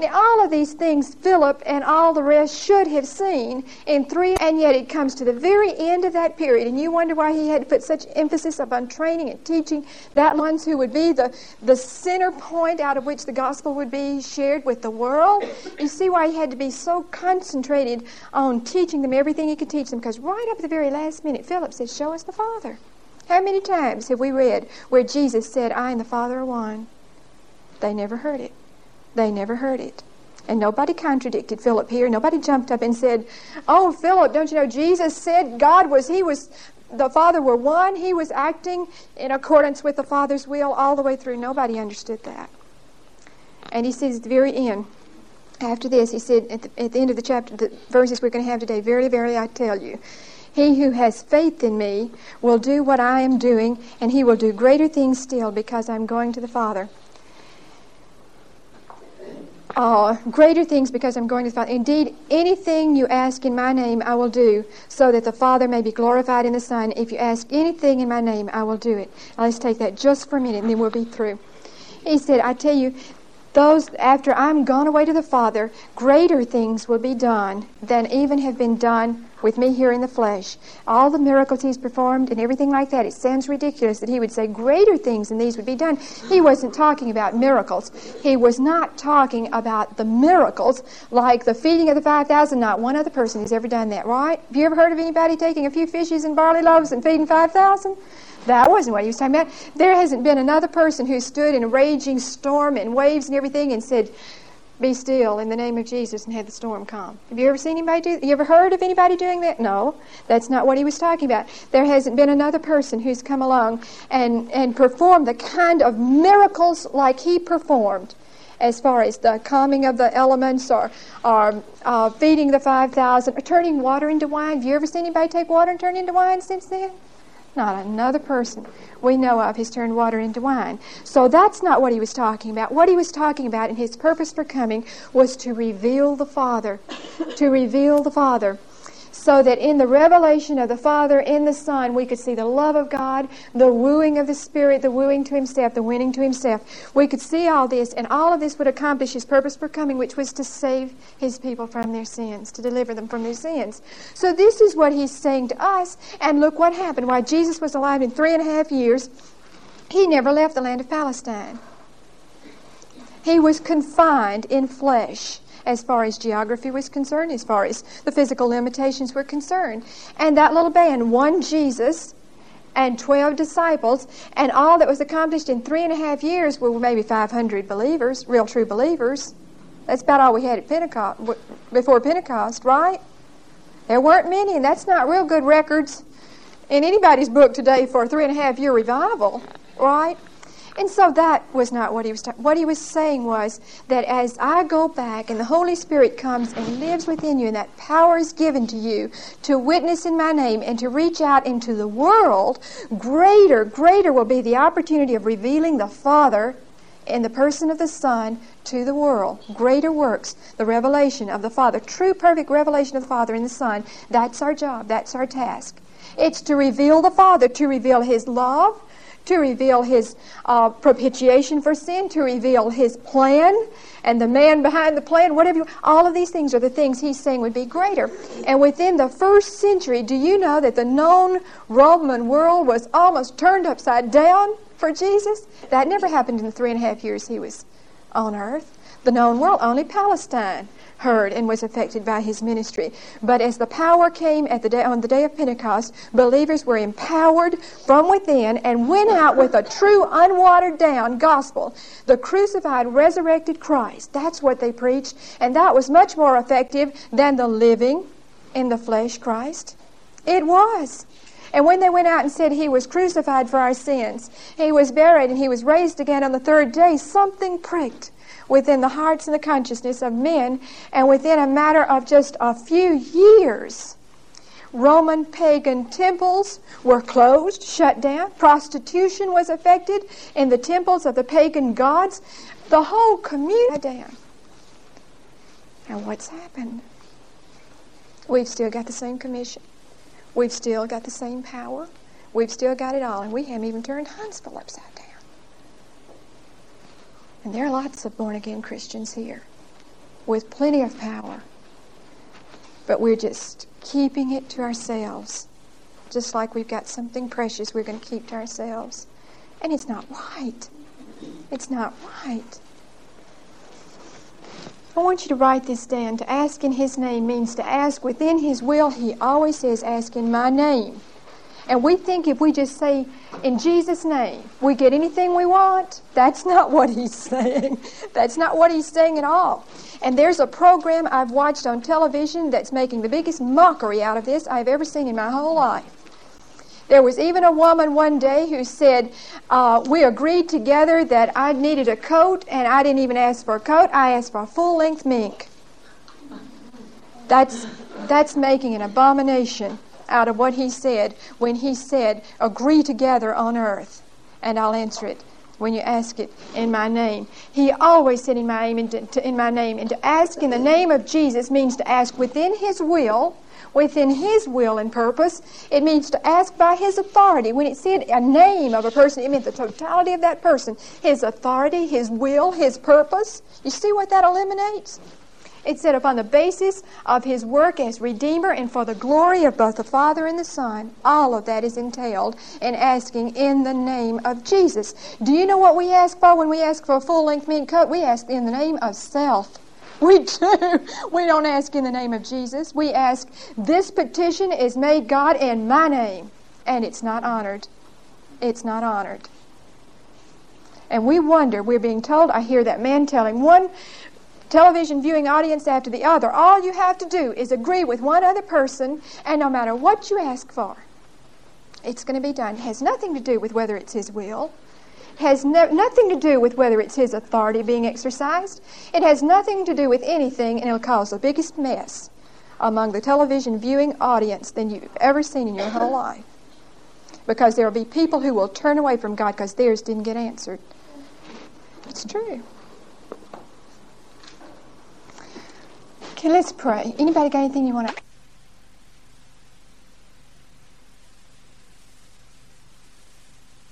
now, all of these things Philip and all the rest should have seen in three, and yet it comes to the very end of that period, and you wonder why he had to put such emphasis upon training and teaching that ones who would be the, the center point out of which the gospel would be shared with the world. You see why he had to be so concentrated on teaching them everything he could teach them, because right up at the very last minute, Philip said, Show us the Father. How many times have we read where Jesus said, I and the Father are one? They never heard it. They never heard it. And nobody contradicted Philip here. Nobody jumped up and said, Oh, Philip, don't you know Jesus said God was, He was, the Father were one. He was acting in accordance with the Father's will all the way through. Nobody understood that. And he says at the very end, after this, he said at the, at the end of the chapter, the verses we're going to have today, Verily, verily, I tell you, he who has faith in me will do what I am doing, and he will do greater things still because I'm going to the Father uh, greater things because I'm going to the Father. Indeed, anything you ask in my name, I will do, so that the Father may be glorified in the Son. If you ask anything in my name, I will do it. Now, let's take that just for a minute, and then we'll be through. He said, I tell you, those after I'm gone away to the Father, greater things will be done than even have been done with me here in the flesh. All the miracles he's performed and everything like that, it sounds ridiculous that he would say greater things than these would be done. He wasn't talking about miracles. He was not talking about the miracles like the feeding of the 5,000. Not one other person has ever done that, right? Have you ever heard of anybody taking a few fishes and barley loaves and feeding 5,000? That wasn't what he was talking about. There hasn't been another person who stood in a raging storm and waves and everything and said, be still in the name of Jesus and had the storm calm. Have you ever seen anybody do You ever heard of anybody doing that? No. That's not what he was talking about. There hasn't been another person who's come along and, and performed the kind of miracles like he performed as far as the calming of the elements or, or uh, feeding the 5,000 or turning water into wine. Have you ever seen anybody take water and turn it into wine since then? Not another person we know of has turned water into wine. So that's not what he was talking about. What he was talking about in his purpose for coming was to reveal the Father. to reveal the Father so that in the revelation of the Father in the Son, we could see the love of God, the wooing of the Spirit, the wooing to Himself, the winning to Himself. We could see all this, and all of this would accomplish His purpose for coming, which was to save His people from their sins, to deliver them from their sins. So this is what He's saying to us, and look what happened. While Jesus was alive in three and a half years, He never left the land of Palestine. He was confined in flesh as far as geography was concerned, as far as the physical limitations were concerned. And that little band, one Jesus and 12 disciples, and all that was accomplished in three and a half years were maybe 500 believers, real true believers. That's about all we had at Pentecost, before Pentecost, right? There weren't many, and that's not real good records in anybody's book today for a three and a half year revival, right? And so that was not what he was talking. What he was saying was that as I go back and the Holy Spirit comes and lives within you, and that power is given to you to witness in my name and to reach out into the world, greater, greater will be the opportunity of revealing the Father in the person of the Son to the world. Greater works, the revelation of the Father, true, perfect revelation of the Father in the Son. That's our job. That's our task. It's to reveal the Father, to reveal His love, to reveal his uh, propitiation for sin, to reveal his plan and the man behind the plan, whatever you, all of these things are the things he's saying would be greater. And within the first century, do you know that the known Roman world was almost turned upside down for Jesus? That never happened in the three and a half years he was on earth. The known world, only Palestine heard and was affected by his ministry. But as the power came at the day, on the day of Pentecost, believers were empowered from within and went out with a true, unwatered down gospel. The crucified, resurrected Christ. That's what they preached. And that was much more effective than the living in the flesh Christ. It was. And when they went out and said he was crucified for our sins, he was buried, and he was raised again on the third day, something pricked within the hearts and the consciousness of men, and within a matter of just a few years, Roman pagan temples were closed, shut down. Prostitution was affected in the temples of the pagan gods. The whole community down. And what's happened? We've still got the same commission. We've still got the same power. We've still got it all, and we haven't even turned Huntsville upside down. And there are lots of born again Christians here with plenty of power. But we're just keeping it to ourselves. Just like we've got something precious we're going to keep to ourselves. And it's not right. It's not right. I want you to write this down. To ask in His name means to ask within His will. He always says, Ask in my name. And we think if we just say, in Jesus' name, we get anything we want. That's not what he's saying. That's not what he's saying at all. And there's a program I've watched on television that's making the biggest mockery out of this I've ever seen in my whole life. There was even a woman one day who said, uh, We agreed together that I needed a coat, and I didn't even ask for a coat, I asked for a full length mink. That's, that's making an abomination out of what he said when he said, Agree together on earth, and I'll answer it when you ask it in my name. He always said in my name, in my name, and to ask in the name of Jesus means to ask within His will, within His will and purpose. It means to ask by His authority. When it said a name of a person, it meant the totality of that person, His authority, His will, His purpose. You see what that eliminates? It said, upon the basis of his work as Redeemer and for the glory of both the Father and the Son, all of that is entailed in asking in the name of Jesus. Do you know what we ask for when we ask for a full length mink coat? We ask in the name of self. We do. We don't ask in the name of Jesus. We ask, This petition is made, God, in my name. And it's not honored. It's not honored. And we wonder, we're being told, I hear that man telling one television viewing audience after the other. All you have to do is agree with one other person, and no matter what you ask for, it's going to be done. It has nothing to do with whether it's His will. Has no, nothing to do with whether it's His authority being exercised. It has nothing to do with anything, and it'll cause the biggest mess among the television viewing audience than you've ever seen in your whole life. Because there will be people who will turn away from God because theirs didn't get answered. It's true. Okay, let's pray. Anybody got anything you want to?